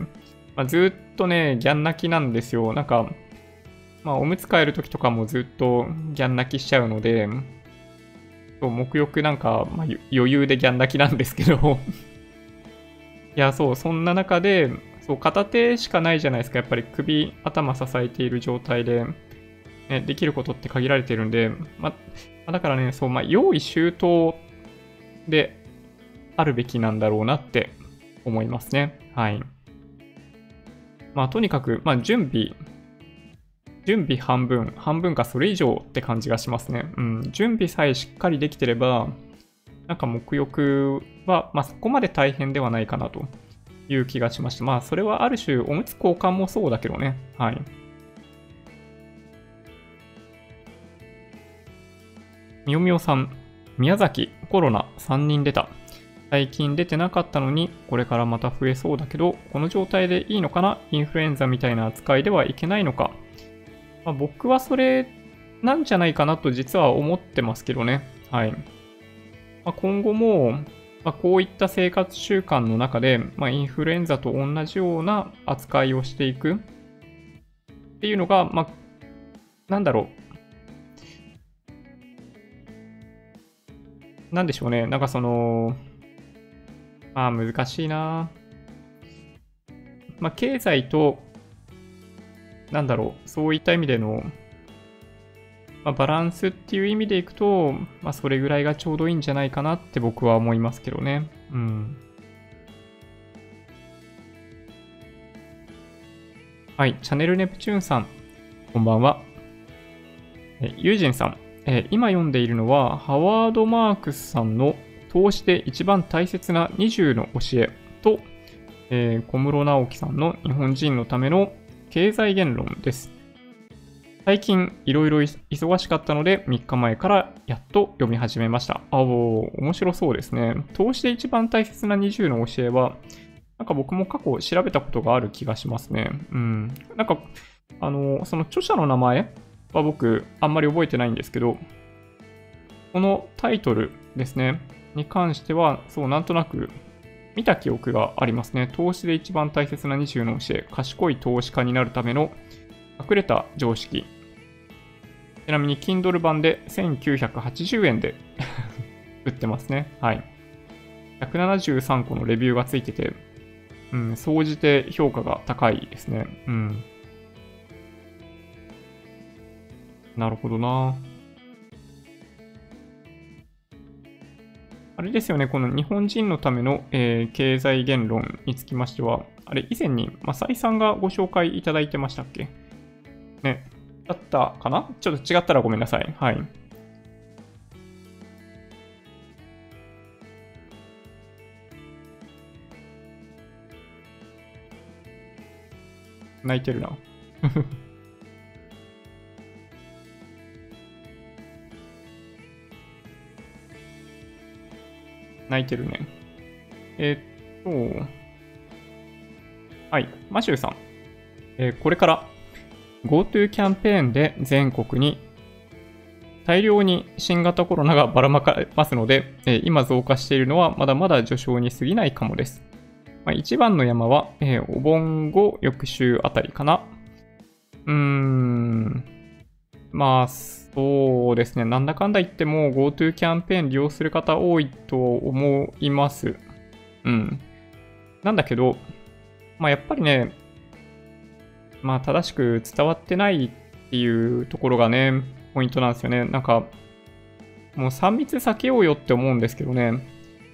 まあ、ずっとね、ギャン泣きなんですよ。なんか、まあ、おむつ替えるときとかもずっとギャン泣きしちゃうので、そう、沐浴なんか、まあ、余裕でギャン泣きなんですけど、いや、そう、そんな中で、そう、片手しかないじゃないですか。やっぱり首、頭支えている状態で、ね、できることって限られてるんで、まあ、だからね、そう、まあ、用意周到であるべきなんだろうなって思いますね。はい。まあ、とにかく、まあ、準備、準備半分、半分かそれ以上って感じがしますね。うん。準備さえしっかりできてれば、なんか沐浴は、まあ、そこまで大変ではないかなという気がしました。まあ、それはある種、おむつ交換もそうだけどね。はい。みよみよさん、宮崎、コロナ3人出た。最近出てなかったのに、これからまた増えそうだけど、この状態でいいのかな？インフルエンザみたいな扱いではいけないのか？まあ、僕はそれなんじゃないかなと実は思ってますけどね。はい。まあ、今後も、まあ、こういった生活習慣の中で、ま、インフルエンザと同じような扱いをしていくっていうのが、ま、なんだろう。なんでしょうね。なんかその、まあ難しいな。まあ経済と、なんだろう、そういった意味での、まあ、バランスっていう意味でいくと、まあそれぐらいがちょうどいいんじゃないかなって僕は思いますけどね。うん。はい、チャンネルネプチューンさん、こんばんは。えユージンさん、え今読んでいるのは、ハワード・マークスさんの投資で一番大切な20の教えと、えー小室直樹さんの日本人のための経済言論です。最近いろいろ忙しかったので3日前からやっと読み始めました。あお面白そうですね。投資で一番大切な20の教えは、なんか僕も過去調べたことがある気がしますね。うん。なんか、あの、その著者の名前は僕あんまり覚えてないんですけど、このタイトルですね、に関しては、そう、なんとなく見た記憶がありますね。投資で一番大切な20の教え、賢い投資家になるための隠れた常識。ちなみに Kindle 版で1980円で 売ってますね。はい。173個のレビューがついてて、うん、総じて評価が高いですね。うん。なるほどな。あれですよね、この日本人のための、えー経済言論につきましては、あれ以前に、まさいさんがご紹介いただいてましたっけ？ね。だったかな？ちょっと違ったらごめんなさい。はい。泣いてるな。泣いてるね。えーっと、はい、マシューさん。えーこれから GoTo キャンペーンで全国に大量に新型コロナがばらまかれますので、えー今増加しているのはまだまだ序章に過ぎないかもです。まあ、一番の山は、えーお盆後翌週あたりかな。うーん。まあ、そうですね。なんだかんだ言っても GoTo キャンペーン利用する方多いと思います。うん。なんだけど、まあやっぱりね、まあ正しく伝わってないっていうところがね、ポイントなんですよね。なんか、もう3密避けようよって思うんですけどね、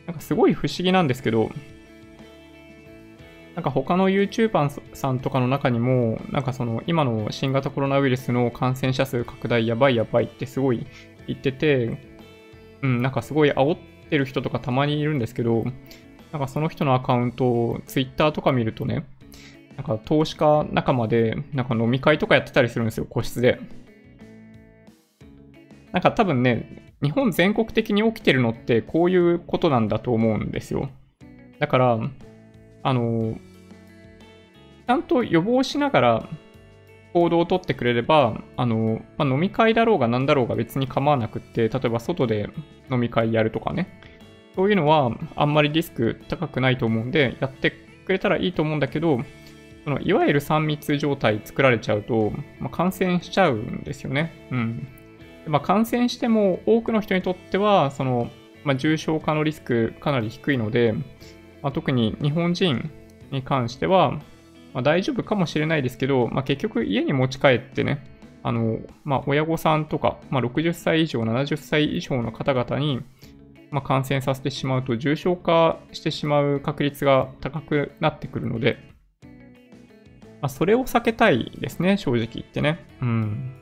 なんかすごい不思議なんですけど、なんか他の YouTuber さんとかの中にも、なんかその今の新型コロナウイルスの感染者数拡大やばいやばいってすごい言ってて、うん、なんかすごい煽ってる人とかたまにいるんですけど、なんかその人のアカウントを Twitter とか見るとね、なんか投資家仲間で、なんか飲み会とかやってたりするんですよ、個室で。なんか多分ね、日本全国的に起きてるのってこういうことなんだと思うんですよ。だから、あの、ちゃんと予防しながら行動をとってくれれば、あの、まあ、飲み会だろうが何だろうが別に構わなくって、例えば外で飲み会やるとかね。そういうのはあんまりリスク高くないと思うんで、やってくれたらいいと思うんだけど、そのいわゆる3密状態作られちゃうと、まあ、感染しちゃうんですよね。うん。まあ、感染しても多くの人にとっては、その、まあ、重症化のリスクかなり低いので、まあ、特に日本人に関しては、まあ、大丈夫かもしれないですけど、まあ、結局家に持ち帰ってね、あの、まあ、親御さんとか、まあ、60歳以上、70歳以上の方々に、まあ、感染させてしまうと重症化してしまう確率が高くなってくるので、まあ、それを避けたいですね、正直言ってね。うん。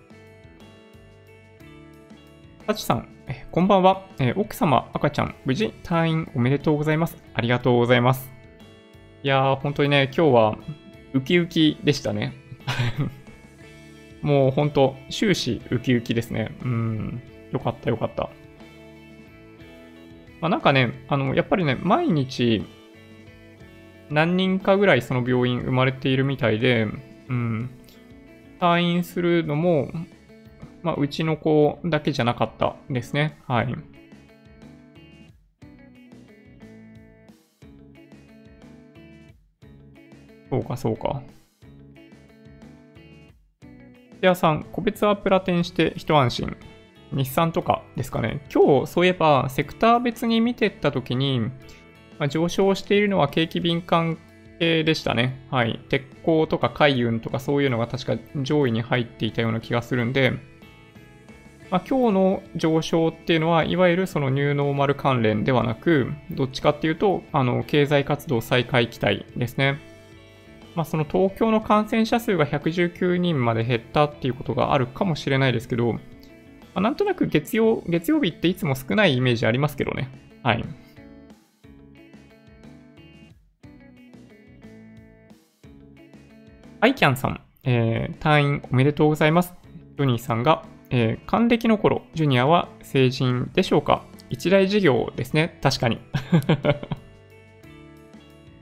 タチさん、えこんばんは、え奥様、赤ちゃん、無事退院おめでとうございます。ありがとうございます。いやー、本当にね、今日はウキウキでしたね。もう本当、終始ウキウキですね。うん。よかったよかった。まあ、なんかね、あの、やっぱりね、毎日、何人かぐらいその病院生まれているみたいで、うん。退院するのも、まあ、うちの子だけじゃなかったですね。はい。そうか、そうか。テアさん、個別はプラテンして一安心。日産とかですかね。今日、そういえば、セクター別に見てったときに、まあ、上昇しているのは景気敏感系でしたね。はい。鉄鋼とか海運とかそういうのが確か上位に入っていたような気がするんで、まあ、今日の上昇っていうのは、いわゆるそのニューノーマル関連ではなく、どっちかっていうと、あの、経済活動再開期待ですね。まあ、その東京の感染者数が119人まで減ったっていうことがあるかもしれないですけど、まあ、なんとなく月曜、月曜日っていつも少ないイメージありますけどね。はい。アイキャンさん、えー、退院おめでとうございます。ジョニーさんがえー、還暦の頃、ジュニアは成人でしょうか？一大事業ですね。確かに。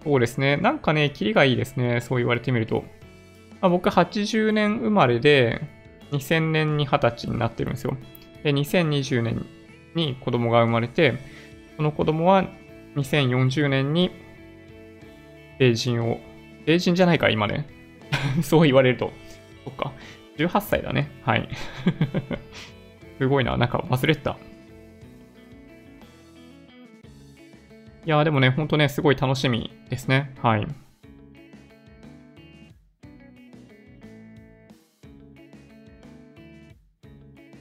そうですね。なんかね、キリがいいですね。そう言われてみると。まあ、僕、80年生まれで、2000年に20歳になってるんですよ。で、2020年に子供が生まれて、その子供は2040年に成人を、成人じゃないか、今ね。そう言われると。そっか。18歳だね。はい。すごいな。なんか忘れてた。いやでもね、ほんとね、すごい楽しみですね。はい。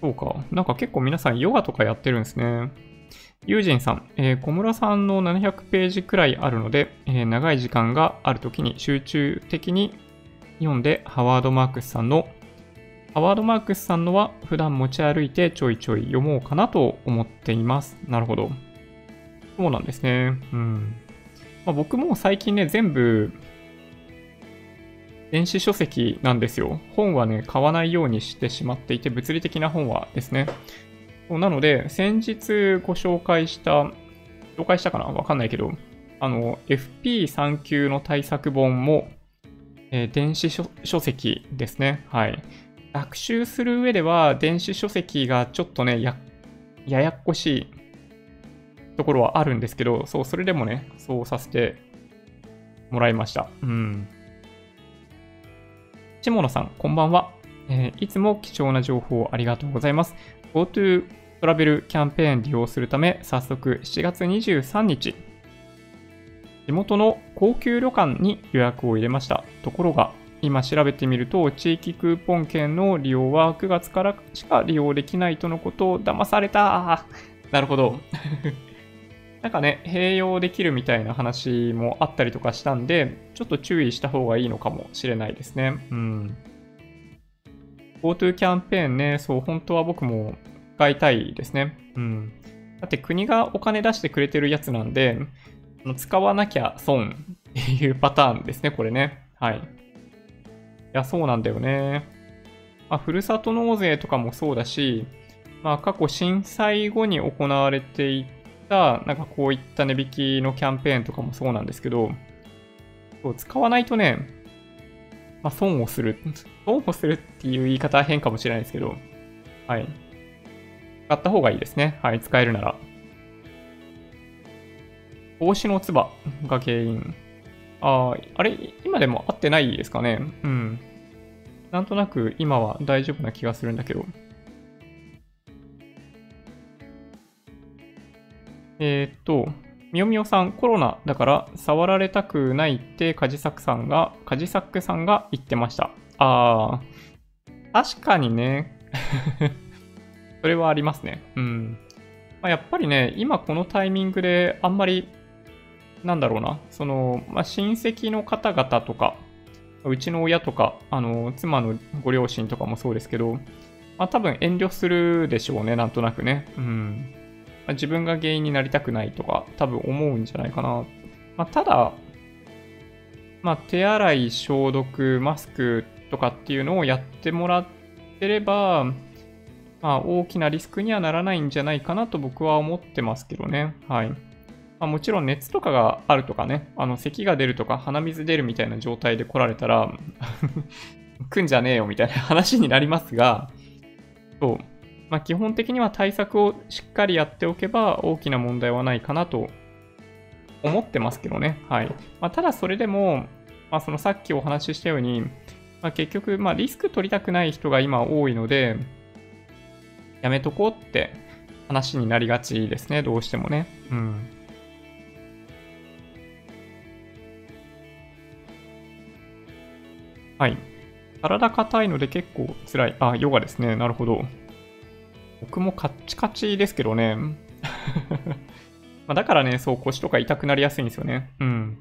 そうか。なんか結構皆さんヨガとかやってるんですね。ユージンさん、えー、小室さんの700ページくらいあるので、えー、長い時間があるときに集中的に読んで、ハワード・マークスさんのハワード・マークスさんのは普段持ち歩いてちょいちょい読もうかなと思っています。なるほど。そうなんですね。うん。まあ、僕も最近ね、全部、電子書籍なんですよ。本はね、買わないようにしてしまっていて、物理的な本はですね。そうなので、先日ご紹介した、紹介したかな？わかんないけど、あの、FP3 級の対策本も、えー、電子書籍ですね。はい。学習する上では電子書籍がちょっとね、や、ややっこしいところはあるんですけど、そう、それでもね、そうさせてもらいました。うん。下野さん、こんばんは。えーいつも貴重な情報ありがとうございます。GoTo トラベルキャンペーン利用するため、早速7月23日、地元の高級旅館に予約を入れました。ところが、今調べてみると、地域クーポン券の利用は9月からしか利用できないとのことを騙された。なるほど。なんかね、併用できるみたいな話もあったりとかしたんで、ちょっと注意した方がいいのかもしれないですね。うん。GoTo キャンペーンね、そう、本当は僕も使いたいですね。うん。だって国がお金出してくれてるやつなんで、使わなきゃ損っていうパターンですね、これね。はい。いや、そうなんだよね。まあ、ふるさと納税とかもそうだし、まあ、過去震災後に行われていた、なんかこういった値引きのキャンペーンとかもそうなんですけど、そう使わないとね、まあ、損をする。損をするっていう言い方は変かもしれないですけど、はい。使った方がいいですね。はい、使えるなら。帽子のつばが原因。ああ、あれ、今でも合ってないですかね？うん。なんとなく今は大丈夫な気がするんだけど。えーっと、みよみよさん、コロナだから触られたくないってカジサックさんが、カジサックさんが言ってました。あー、確かにね。それはありますね。うん。まあ、やっぱりね、今このタイミングであんまり、なんだろうな、その、まあ、親戚の方々とか、うちの親とか、あの、妻のご両親とかもそうですけど、まあ、多分遠慮するでしょうね、なんとなくね。うん。まあ自分が原因になりたくないとか、多分思うんじゃないかな。まあ、ただ、まあ、手洗い、消毒、マスクとかっていうのをやってもらってれば、まあ、大きなリスクにはならないんじゃないかなと僕は思ってますけどね。はい。まあ、もちろん熱とかがあるとかね、あの咳が出るとか鼻水出るみたいな状態で来られたら、来んじゃねえよみたいな話になりますが、そう。まあ、基本的には対策をしっかりやっておけば大きな問題はないかなと思ってますけどね。はい。まあ、ただそれでも、まあ、そのさっきお話ししたように、まあ、結局、まあ、リスク取りたくない人が今多いので、やめとこうって話になりがちですね、どうしてもね。うん。はい。体硬いので結構辛い。あ、ヨガですね。なるほど。僕もカッチカチですけどね。まだからね、そう腰とか痛くなりやすいんですよね。うん。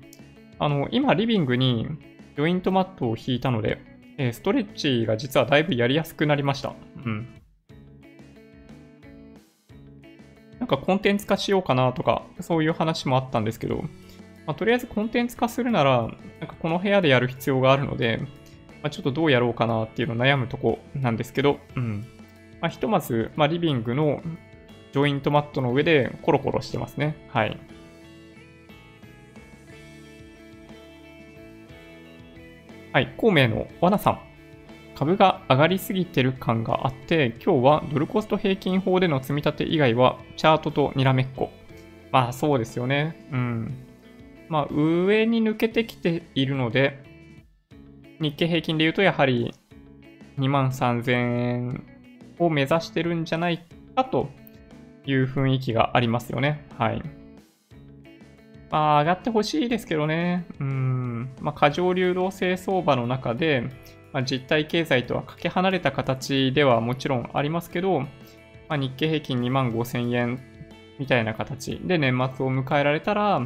あの、今リビングにジョイントマットを引いたので、えーストレッチが実はだいぶやりやすくなりました。うん。なんかコンテンツ化しようかなとか、そういう話もあったんですけど、まあ、とりあえずコンテンツ化するなら、なんかこの部屋でやる必要があるので、まあ、ちょっとどうやろうかなっていうのを悩むとこなんですけど、うん。まあ、ひとまず、まあ、リビングのジョイントマットの上でコロコロしてますね。はい。はい、孔明の罠さん。株が上がりすぎてる感があって、今日はドルコスト平均法での積み立て以外はチャートとにらめっこ。まあそうですよね。うん。まあ上に抜けてきているので、日経平均で言うとやはり2万3000円を目指してるんじゃないかという雰囲気がありますよね。はい。まあ上がってほしいですけどね。うん。まあ過剰流動性相場の中で、まあ、実体経済とはかけ離れた形ではもちろんありますけど、まあ、日経平均2万5000円みたいな形で年末を迎えられたら、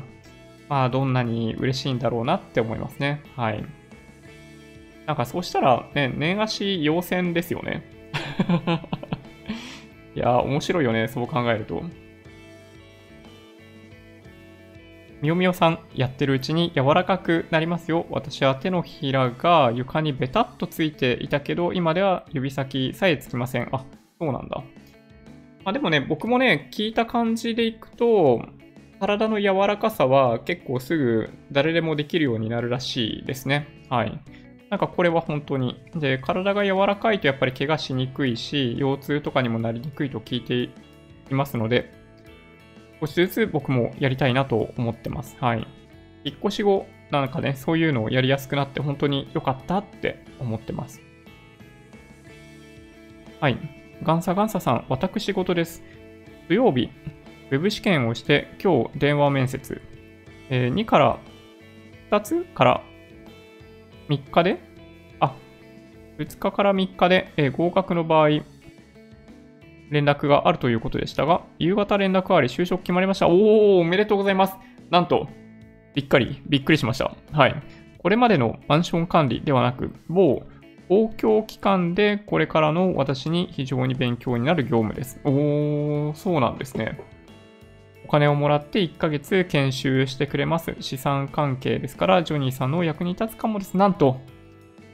まあ、どんなに嬉しいんだろうなって思いますね。はい。なんかそうしたら、ね、年足要戦ですよね。いやー、面白いよね、そう考えると。みよみよさん、やってるうちに柔らかくなりますよ。私は手のひらが床にベタっとついていたけど、今では指先さえつきません。あ、そうなんだ。まあ、でもね、僕もね、聞いた感じでいくと、体の柔らかさは結構すぐ誰でもできるようになるらしいですね。はい。なんかこれは本当に。で、体が柔らかいとやっぱり怪我しにくいし、腰痛とかにもなりにくいと聞いていますので、少しずつ僕もやりたいなと思ってます。はい。引っ越し後、なんかね、そういうのをやりやすくなって本当に良かったって思ってます。はい。ガンサガンサさん、私事です。土曜日、ウェブ試験をして、今日電話面接。えー2から、2つから3日で？あ、2日から3日で、えー合格の場合、連絡があるということでしたが、夕方連絡あり、就職決まりました。おー、おめでとうございます。なんと、びっくり、びっくりしました。はい。これまでのマンション管理ではなく、某公共機関でこれからの私に非常に勉強になる業務です。おー、そうなんですね。お金をもらって1ヶ月研修してくれます。資産関係ですから、ジョニーさんの役に立つかもです。なんと、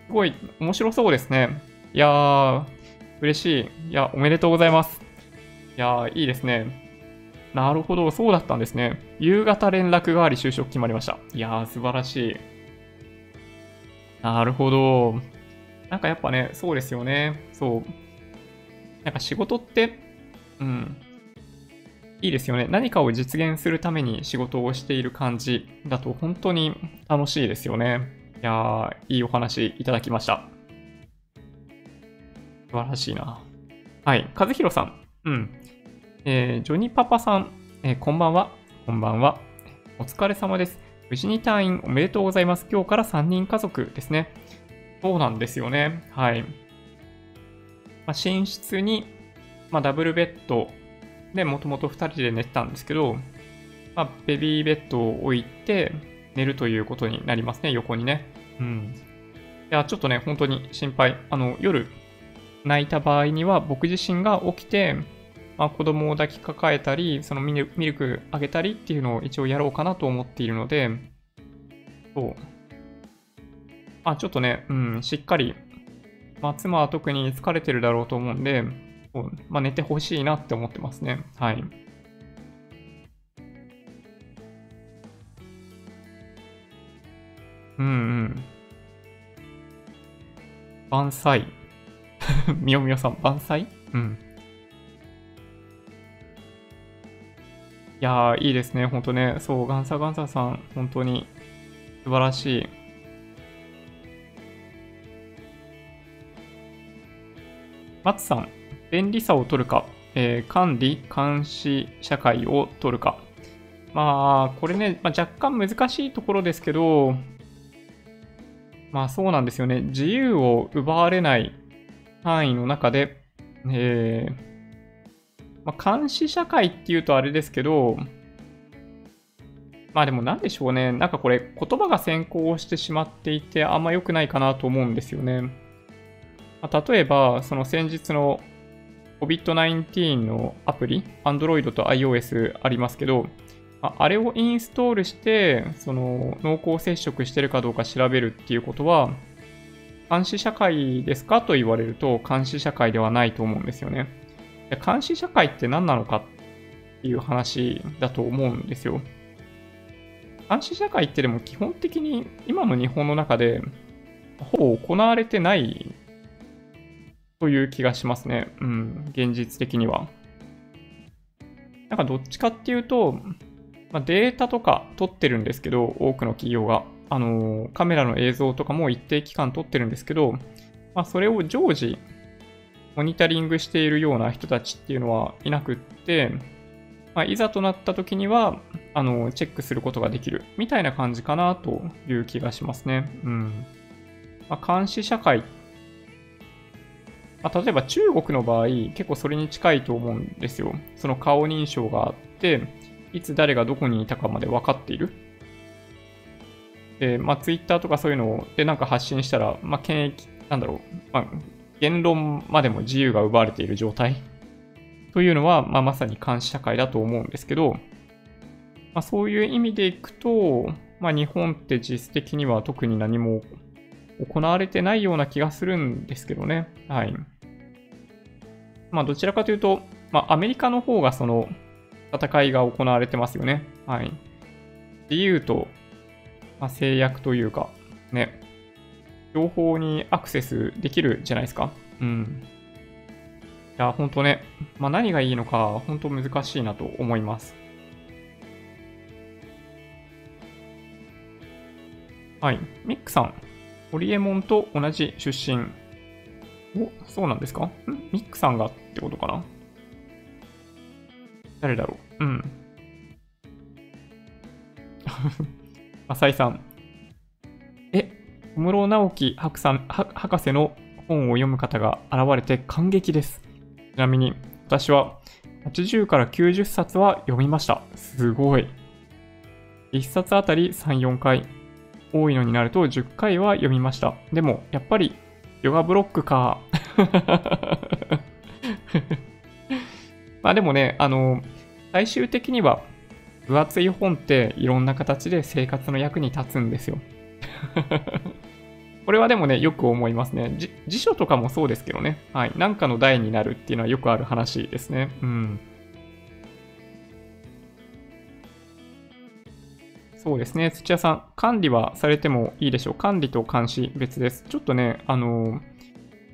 すごい面白そうですね。いやー、嬉しい。いや、おめでとうございます。いやー、いいですね。なるほど、そうだったんですね。夕方連絡があり就職決まりました。いやー、素晴らしい。なるほど。なんかやっぱね、そうですよね。そう。なんか仕事って、うん。いいですよね。何かを実現するために仕事をしている感じだと本当に楽しいですよね。いやー、いいお話いただきました。素晴らしいな。はい。和弘さん。うん。えージョニパパさん、えーこんばんは。こんばんは。お疲れ様です。無事に退院おめでとうございます。今日から3人家族ですね。そうなんですよね。はい。まあ、寝室に、まあ、ダブルベッドでもともと2人で寝てたんですけど、まあ、ベビーベッドを置いて寝るということになりますね、横にね。うん。いや、ちょっとね、本当に心配。あの、夜泣いた場合には僕自身が起きて、まあ、子供を抱きかかえたり、そのミルクあげたりっていうのを一応やろうかなと思っているので、そう。まあ、ちょっとね、うん、しっかり、まあ、妻は特に疲れてるだろうと思うんで、まあ、寝てほしいなって思ってますね。はい。うんうん。万歳。みよみよさん、万歳？うん。いやー、いいですね。ほんとね。そう、ガンサガンサさん、本当に素晴らしい。松さん、便利さを取るか、えー管理、監視社会を取るか。まあ、これね、まあ、若干難しいところですけど、まあそうなんですよね。自由を奪われない範囲の中で、えーまあ、監視社会っていうとあれですけど、まあでもなんでしょうね。なんかこれ言葉が先行してしまっていてあんま良くないかなと思うんですよね。まあ、例えば、その先日の COVID-19 のアプリ、Android と iOS ありますけど、あれをインストールして、その濃厚接触してるかどうか調べるっていうことは、監視社会ですかと言われると、監視社会ではないと思うんですよね。監視社会って何なのかっていう話だと思うんですよ。監視社会ってでも基本的に今の日本の中でほぼ行われてないという気がしますね。うん、現実的には。なんかどっちかっていうと、まあ、データとか取ってるんですけど、多くの企業が。あのーカメラの映像とかも一定期間取ってるんですけど、まあ、それを常時モニタリングしているような人たちっていうのはいなくって、まあ、いざとなった時には、あの、チェックすることができるみたいな感じかなという気がしますね。うん。まあ、監視社会。まあ、例えば中国の場合、結構それに近いと思うんですよ。その顔認証があって、いつ誰がどこにいたかまで分かっている。で、まあ、Twitter とかそういうのをでなんか発信したら、まあ、検疫、なんだろう、まあ、言論までも自由が奪われている状態というのは、まあ、まさに監視社会だと思うんですけど、まあ、そういう意味でいくと、まあ、日本って実質的には特に何も行われてないような気がするんですけどね。はい。まあ、どちらかというと、まあ、アメリカの方がその戦いが行われてますよね。はい。自由と、まあ、制約というか、ね、情報にアクセスできるじゃないですか。うん。いや、ほんとね、まあ、何がいいのか、本当難しいなと思います。はい。ミックさん、ホリエモンと同じ出身。お、そうなんですか？ん？ミックさんがってことかな？誰だろう？うん。浅井さん。え、小室直樹博さん博士の本を読む方が現れて感激です。ちなみに、私は80から90冊は読みました。すごい。1冊あたり3、4回。多いのになると10回は読みました。でも、やっぱり、ヨガブロックか。まあでもね、あの、最終的には、分厚い本っていろんな形で生活の役に立つんですよ。これはでもね、よく思いますね。辞書とかもそうですけどね。はい。なんかの題になるっていうのはよくある話ですね。うん。そうですね。土屋さん、管理はされてもいいでしょう。管理と監視別です。ちょっとね、あの、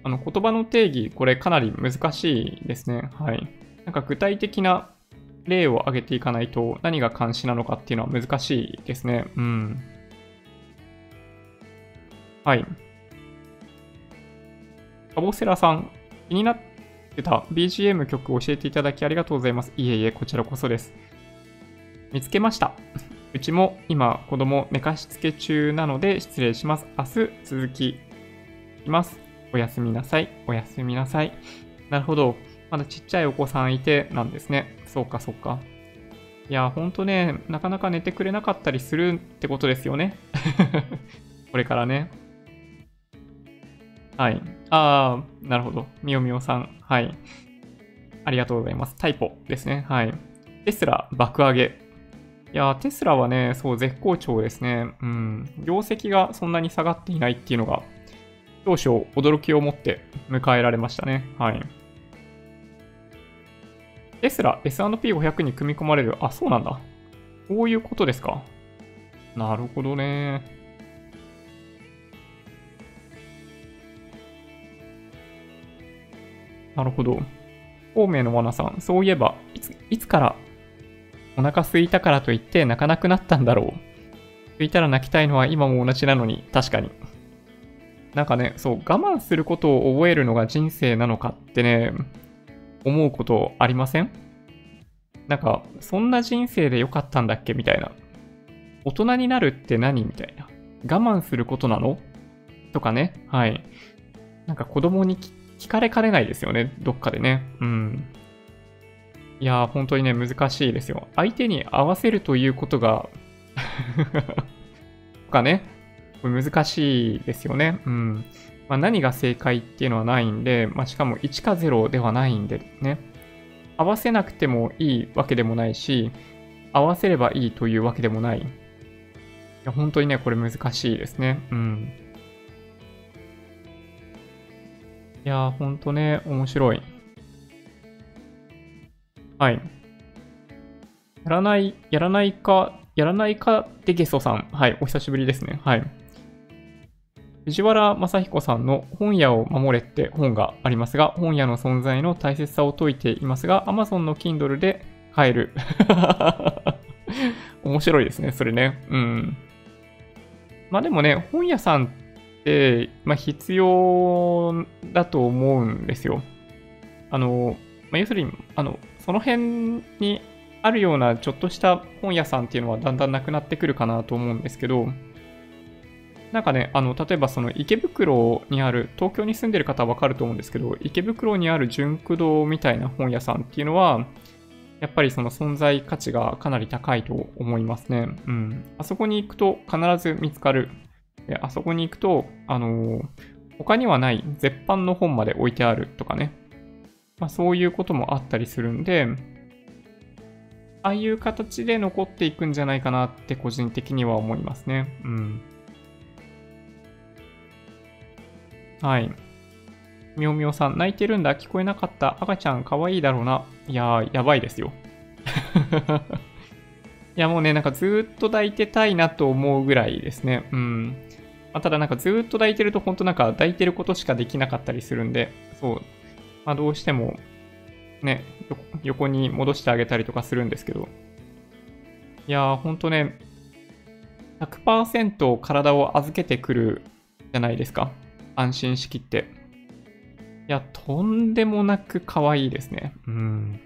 あの言葉の定義、これかなり難しいですね。はい。なんか具体的な例を挙げていかないと何が監視なのかっていうのは難しいですね。うん。はい。カボセラさん、気になってた BGM 曲を教えていただきありがとうございます。いえいえ、こちらこそです。見つけました。うちも今子供寝かしつけ中なので失礼します。明日続きます。おやすみなさい。おやすみなさい。なるほど。まだちっちゃいお子さんいてなんですね。そうかそうか。いや、ほんとね、なかなか寝てくれなかったりするってことですよね。これからね。はい。ああ、なるほど。みおみおさん。はい。ありがとうございます。タイポですね。はい。テスラ爆上げ。いや、テスラはね、そう、絶好調ですね。うん。業績がそんなに下がっていないっていうのが、当初驚きを持って迎えられましたね。はい。テスラ S&P500 に組み込まれる。あ、そうなんだ。こういうことですか。なるほどね。なるほど。孔明の罠さん、そういえば、いつ、いつからお腹空いたからといって泣かなくなったんだろう。空いたら泣きたいのは今も同じなのに、確かに。なんかね、そう、我慢することを覚えるのが人生なのかってね、思うことありません？なんか、そんな人生でよかったんだっけ？みたいな。大人になるって何？みたいな。我慢することなの？とかね。はい。なんか子供に聞かれかねないですよね。どっかでね。うん。いやー、本当にね、難しいですよ。相手に合わせるということが とかね、これ難しいですよね。うん。まあ、何が正解っていうのはないんで、まあ、しかも1か0ではないんでね。合わせなくてもいいわけでもないし、合わせればいいというわけでもない。いや、本当にね、これ難しいですね。うん。いやー、ほんとね、面白い。はい。やらない、やらないか、やらないかでゲストさん。はい、お久しぶりですね。はい。藤原正彦さんの本屋を守れって本がありますが、本屋の存在の大切さを説いていますが、Amazon の Kindle で買える。面白いですね、それね。うん。まあでもね、本屋さんって、まあ必要だと思うんですよ。あの、まあ、要するに、あの、その辺にあるようなちょっとした本屋さんっていうのはだんだんなくなってくるかなと思うんですけど、なんかね、あの、例えばその池袋にある、東京に住んでる方はわかると思うんですけど、池袋にある純駆動みたいな本屋さんっていうのは、やっぱりその存在価値がかなり高いと思いますね。うん。あそこに行くと必ず見つかる。であそこに行くと、あのー、他にはない絶版の本まで置いてあるとかね。まあ、そういうこともあったりするんで、ああいう形で残っていくんじゃないかなって個人的には思いますね。うん。はい。みょうみょうさん、泣いてるんだ。聞こえなかった。赤ちゃん、かわいいだろうな。いやー、やばいですよ。いや、もうね、なんかずっと抱いてたいなと思うぐらいですね。うん。まあ、ただなんかずっと抱いてると、ほんとなんか抱いてることしかできなかったりするんで、そう。まあ、どうしても、ね、横に戻してあげたりとかするんですけど。いやー、ほんとね、100%体を預けてくるじゃないですか。安心しきって。いや、とんでもなく可愛いですね。うん。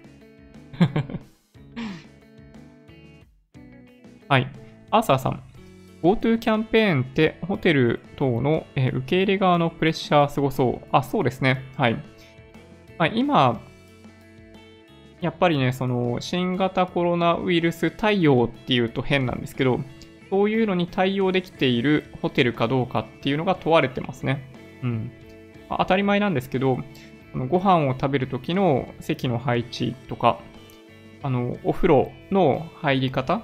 はい。アーサーさん。GoTo キャンペーンってホテル等の、え受け入れ側のプレッシャーすごそう。あ、そうですね。はい。まあ、今、やっぱりね、その新型コロナウイルス対応っていうと変なんですけど、そういうのに対応できているホテルかどうかっていうのが問われてますね。うん。まあ、当たり前なんですけど、あのご飯を食べるときの席の配置とか、あの、お風呂の入り方、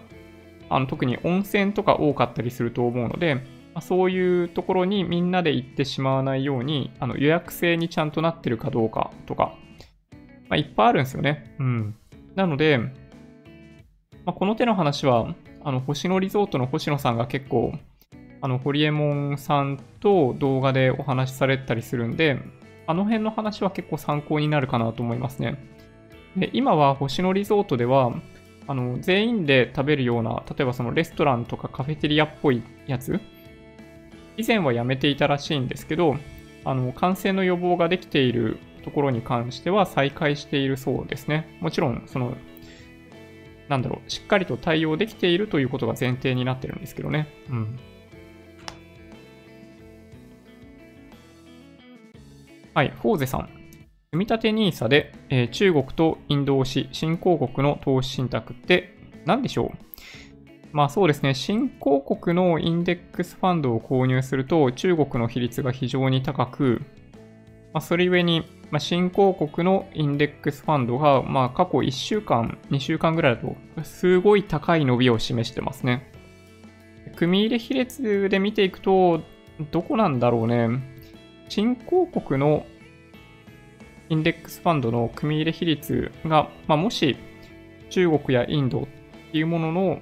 あの特に温泉とか多かったりすると思うので、まあ、そういうところにみんなで行ってしまわないように、あの予約制にちゃんとなってるかどうかとか、まあ、いっぱいあるんですよね。うん。なので、まあ、この手の話は、あの、星野リゾートの星野さんが結構、あの、ホリエモンさんと動画でお話しされたりするんで、あの辺の話は結構参考になるかなと思いますね。で今は星野リゾートでは、あの、全員で食べるような、例えばそのレストランとかカフェテリアっぽいやつ、以前はやめていたらしいんですけど、あの、感染の予防ができているところに関しては再開しているそうですね。もちろん、その、なんだろう、しっかりと対応できているということが前提になってるんですけどね。うん。はい、フォーゼさん。積立て NISA で、えー、中国とインド推し、新興国の投資信託って何でしょう？まあそうですね、新興国のインデックスファンドを購入すると中国の比率が非常に高く、まあ、それゆえに、まあ、新興国のインデックスファンドが、まあ、過去1週間、2週間ぐらいだと、すごい高い伸びを示してますね。組入れ比率で見ていくと、どこなんだろうね。新興国のインデックスファンドの組み入れ比率が、まあ、もし中国やインドっていうものの、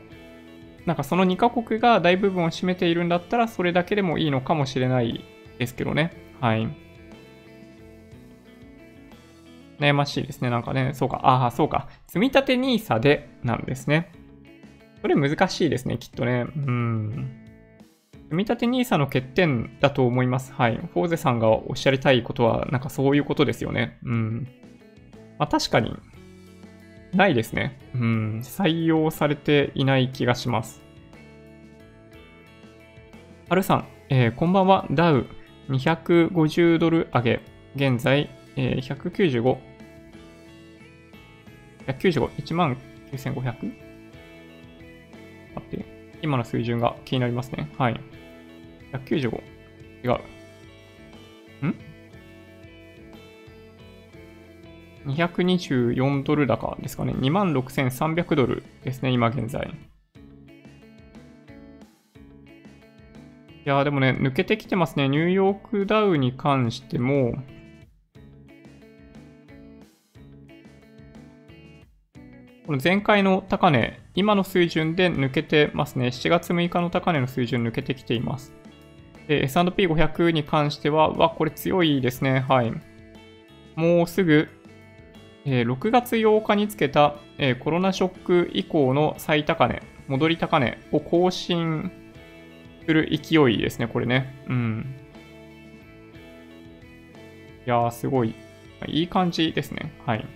なんかその2カ国が大部分を占めているんだったら、それだけでもいいのかもしれないですけどね。はい。悩ましいですね。なんかね、そうか、ああ、そうか。積立 NISA でなんですね。これ難しいですね、きっとね。うん。積立て NISA の欠点だと思います。はい。フォーゼさんがおっしゃりたいことは、なんかそういうことですよね。うん。まあ確かに、ないですね。うん。採用されていない気がします。はるさん、えー、こんばんは。ダウ250ドル上げ。現在、えー、195。195、1万 9500? 待って。今の水準が気になりますね。はい。195。違う。ん ?224 ドル高ですかね。26,300ドルですね、今現在。いやーでもね、抜けてきてますね。ニューヨークダウに関しても、この前回の高値、今の水準で抜けてますね。7月6日の高値の水準抜けてきています。で、S&P500 に関しては、わ、これ強いですね。はい。もうすぐ、えー、6月8日につけた、えー、コロナショック以降の最高値、戻り高値を更新する勢いですね、これね。うん。いやー、すごい。いい感じですね。はい。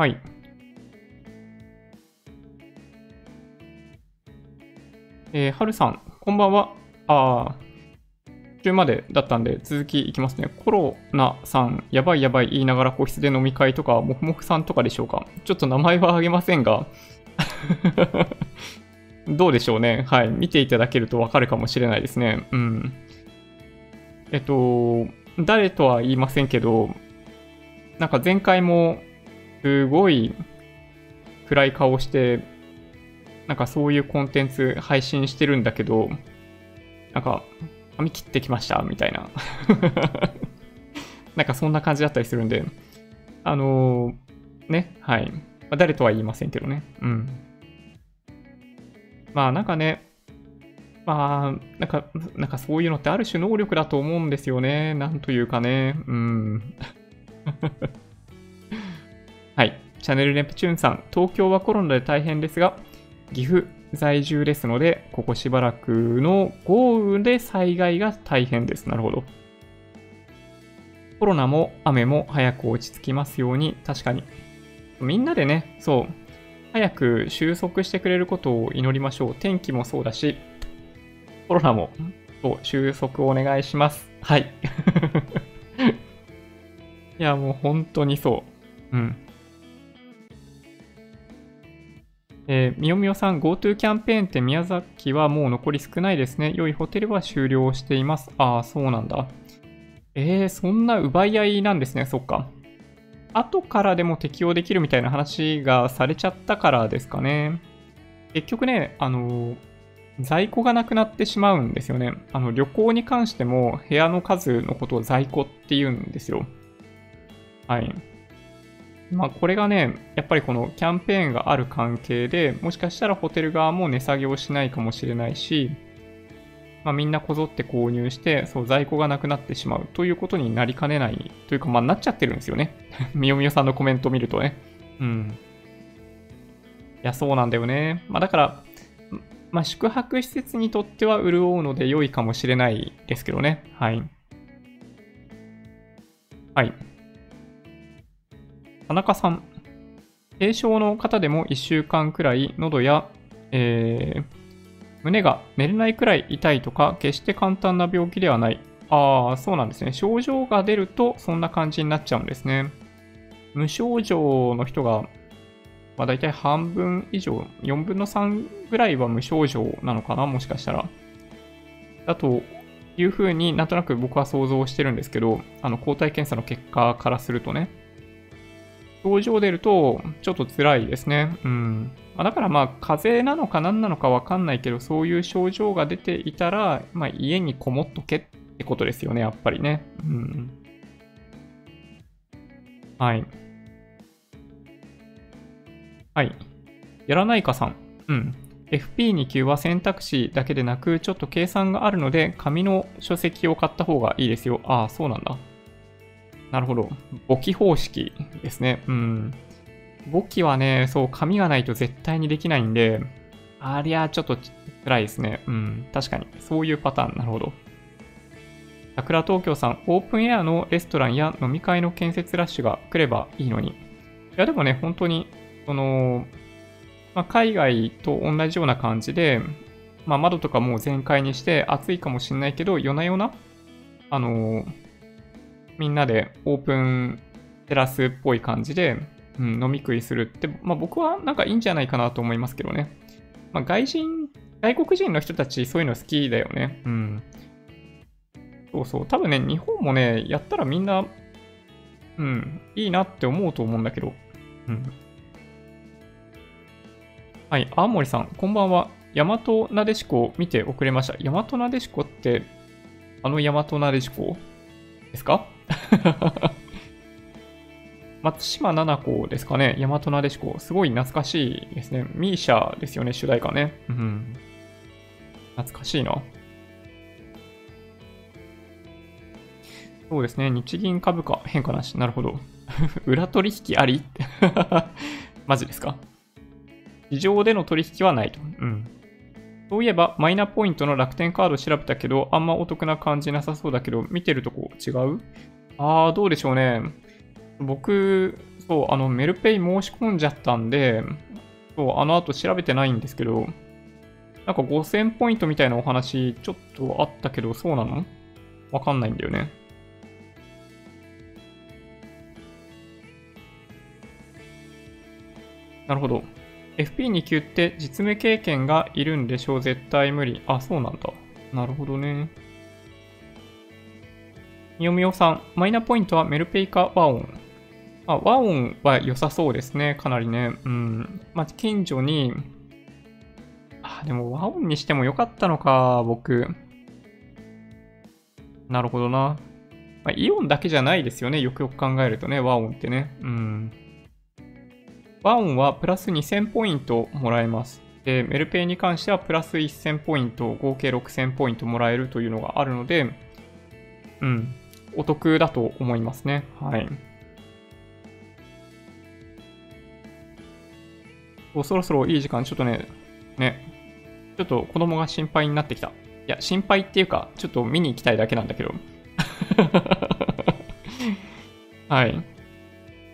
はい。えー、はるさん、こんばんは。あー、中までだったんで続きいきますね。コロナさん、やばいやばい言いながら個室で飲み会とか、もふもふさんとかでしょうか。ちょっと名前はあげませんが どうでしょうね。はい。見ていただけるとわかるかもしれないですね。うん。えっと、誰とは言いませんけど、なんか前回もすごい暗い顔して、なんかそういうコンテンツ配信してるんだけど、なんか、髪切ってきましたみたいな なんかそんな感じだったりするんで、あのー、ね、はい。ま、誰とは言いませんけどね。うん。まあなんかね、まあ、なんか、なんかそういうのってある種能力だと思うんですよね。なんというかね。うん。チャンネルネプチューンさん、東京はコロナで大変ですが、岐阜在住ですので、ここしばらくの豪雨で災害が大変です。なるほど。コロナも雨も早く落ち着きますように、確かに。みんなでね、そう、早く収束してくれることを祈りましょう。天気もそうだし、コロナも、そう、収束お願いします。はい。いや、もう本当にそう。うん。えー、みよみよさん、GoTo キャンペーンって宮崎はもう残り少ないですね。良いホテルは終了しています。ああ、そうなんだ。えー、そんな奪い合いなんですね。そっか。後からでも適用できるみたいな話がされちゃったからですかね。結局ね、あの、在庫がなくなってしまうんですよね。あの、旅行に関しても部屋の数のことを在庫って言うんですよ。はい。まあ、これがね、やっぱりこのキャンペーンがある関係で、もしかしたらホテル側も値下げをしないかもしれないし、まあ、みんなこぞって購入して、そう、在庫がなくなってしまうということになりかねないというか、まあ、なっちゃってるんですよね。みよみよさんのコメントを見るとね。うん。いや、そうなんだよね。まあ、だから、まあ、宿泊施設にとっては潤うので良いかもしれないですけどね。はい。はい。田中さん。軽症の方でも1週間くらい喉や、えー、胸が寝れないくらい痛いとか、決して簡単な病気ではない。ああ、そうなんですね。症状が出るとそんな感じになっちゃうんですね。無症状の人が、まあ、大体半分以上、4分の3ぐらいは無症状なのかな、もしかしたら。だというふうになんとなく僕は想像してるんですけど、あの抗体検査の結果からするとね。症状出ると、ちょっと辛いですね。うん。まあ、だからまあ、風邪なのか何なのかわかんないけど、そういう症状が出ていたら、まあ、家にこもっとけってことですよね、やっぱりね。うん。はい。はい。やらないかさん。うん。FP2 級は選択肢だけでなく、ちょっと計算があるので、紙の書籍を買った方がいいですよ。ああ、そうなんだ。なるほど。簿記方式ですね。うん。簿記はね、そう、紙がないと絶対にできないんで、ありゃちょっと辛いですね。うん。確かに。そういうパターン。なるほど。桜東京さん、オープンエアのレストランや飲み会の建設ラッシュが来ればいいのに。いや、でもね、本当に、その、まあ、海外と同じような感じで、まあ、窓とかもう全開にして暑いかもしれないけど、夜な夜な、あのーみんなでオープンテラスっぽい感じで、うん、飲み食いするって、まあ僕はなんかいいんじゃないかなと思いますけどね。まあ外人、外国人の人たちそういうの好きだよね。うん。そうそう。多分ね、日本もね、やったらみんな、うん、いいなって思うと思うんだけど。うん。はい、青森さん、こんばんは。大和なでしこを見て遅れました。大和なでしこって、あの大和なでしこですか？松島奈々子ですかね。大和なでしこ。すごい懐かしいですね。ミーシャですよね、主題歌ね。うん。懐かしいな。そうですね。日銀株価変化なし。なるほど。裏取引あり？マジですか？市場での取引はないと。うん。そういえば、マイナポイントの楽天カード調べたけど、あんまお得な感じなさそうだけど、見てるとこ違う？ああ、どうでしょうね。僕、そう、あの、メルペイ申し込んじゃったんで、そう、あの後調べてないんですけど、なんか5000ポイントみたいなお話ちょっとあったけど、そうなの？わかんないんだよね。なるほど。FP2 級って実務経験がいるんでしょう絶対無理。あ、そうなんだ。なるほどね。みよみよさん、マイナポイントはメルペイかワオン。あ、ワオンは良さそうですね。かなりね。うん。まあ、近所に、あ、でもワオンにしてもよかったのか、僕。なるほどな。まあ、イオンだけじゃないですよね。よくよく考えるとね、ワオンってね。うん。ワオンはプラス2000ポイントもらえます。で、メルペイに関してはプラス1000ポイント、合計6000ポイントもらえるというのがあるので、うん。お得だと思いますね。はい。そうそろそろいい時間、ちょっとね、ね、ちょっと子供が心配になってきた。いや、心配っていうか、ちょっと見に行きたいだけなんだけど。はい。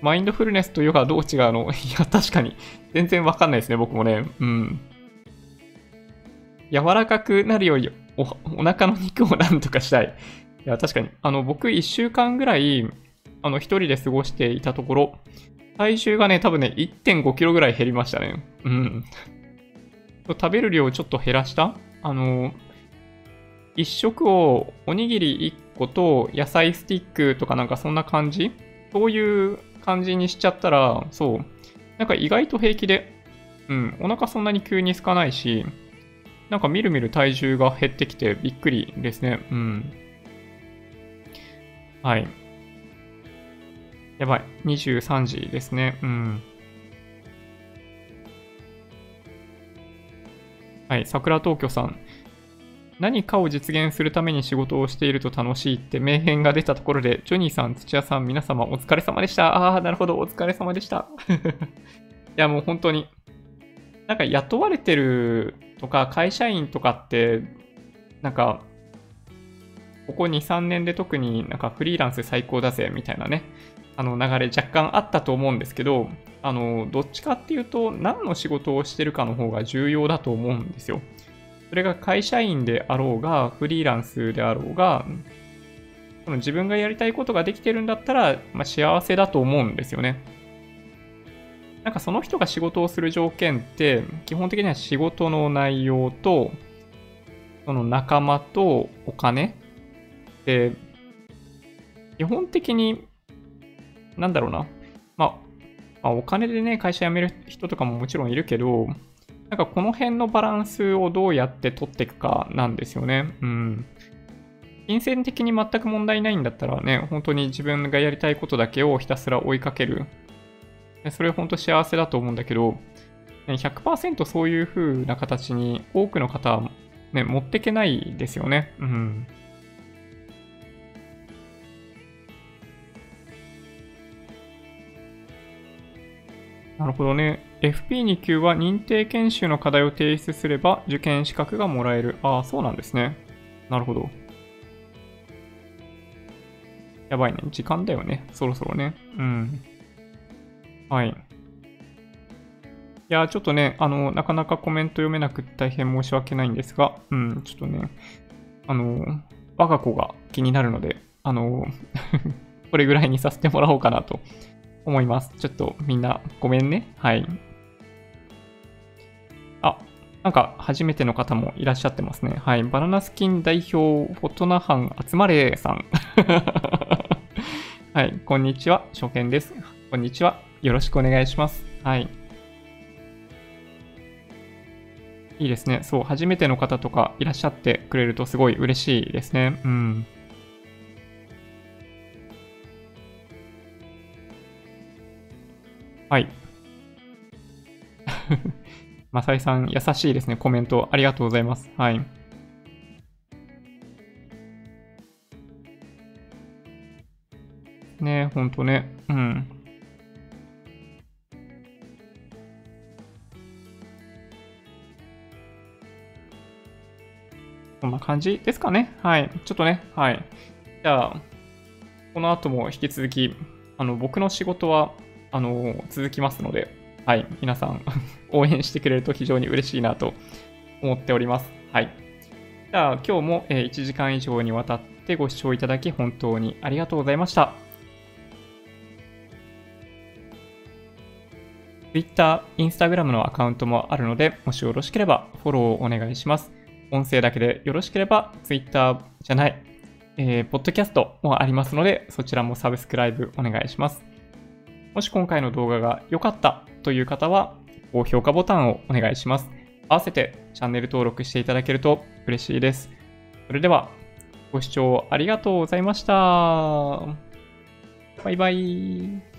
マインドフルネスとヨガどう違うの？いや、確かに。全然わかんないですね、僕もね。うん。柔らかくなるようにお、お腹の肉をなんとかしたい。や、確かに。あの、僕、1週間ぐらい、あの、一人で過ごしていたところ、体重がね、多分ね、1.5キロぐらい減りましたね。うん。食べる量をちょっと減らしたあの、1食をおにぎり1個と野菜スティックとかなんかそんな感じ？そういう感じにしちゃったら、そう。なんか意外と平気で、うん、お腹そんなに急に空かないし、なんかみるみる体重が減ってきてびっくりですね。うん。はい。やばい。23時ですね。うん。はい、桜東京さん。何かを実現するために仕事をしていると楽しいって名言が出たところで、ジョニーさん、土屋さん、皆様お疲れ様でした。ああ、なるほど、お疲れ様でした。いや、もう本当に。なんか雇われてるとか会社員とかって、なんか、ここ2、3年で特になんかフリーランス最高だぜみたいなね、あの流れ若干あったと思うんですけど、あの、どっちかっていうと、何の仕事をしてるかの方が重要だと思うんですよ。それが会社員であろうが、フリーランスであろうが、その自分がやりたいことができてるんだったら、まあ、幸せだと思うんですよね。なんかその人が仕事をする条件って、基本的には仕事の内容と、その仲間とお金、基本的になんだろうな。まあ、まあ、お金でね、会社辞める人とかももちろんいるけど、なんかこの辺のバランスをどうやって取っていくかなんですよね。うん。金銭的に全く問題ないんだったらね、本当に自分がやりたいことだけをひたすら追いかける。それ本当幸せだと思うんだけど、100%そういう風な形に多くの方はね、持ってけないですよね。うん。なるほどね。FP2 級は認定研修の課題を提出すれば受験資格がもらえる。ああ、そうなんですね。なるほど。やばいね。時間だよね。そろそろね。うん。はい。いや、ちょっとね、あの、なかなかコメント読めなくて大変申し訳ないんですが、うん、ちょっとね、あの、我が子が気になるので、あの、これぐらいにさせてもらおうかなと思います。ちょっとみんなごめんね。はい。あ、なんか初めての方もいらっしゃってますね。はい。バナナスキン代表、フォトナハン集まれさん。はい。こんにちは。初見です。こんにちは。よろしくお願いします。はい。いいですね。そう、初めての方とかいらっしゃってくれるとすごい嬉しいですね。うん。はい。マサイさん、優しいですね。コメントありがとうございます。はい。ねほんとね。うん。こんな感じですかね。はい。ちょっとね、はい。じゃあ、この後も引き続き、あの、僕の仕事は、あの、続きますので、はい、皆さん 応援してくれると非常に嬉しいなと思っております。はい。じゃあ、今日も1時間以上にわたってご視聴いただき本当にありがとうございました。Twitter、Instagram のアカウントもあるので、もしよろしければフォローをお願いします。音声だけでよろしければ Twitter じゃない、えー、ポッドキャストもありますので、そちらもサブスクライブお願いします。もし今回の動画が良かったという方は、高評価ボタンをお願いします。合わせてチャンネル登録していただけると嬉しいです。それでは、ご視聴ありがとうございました。バイバイ。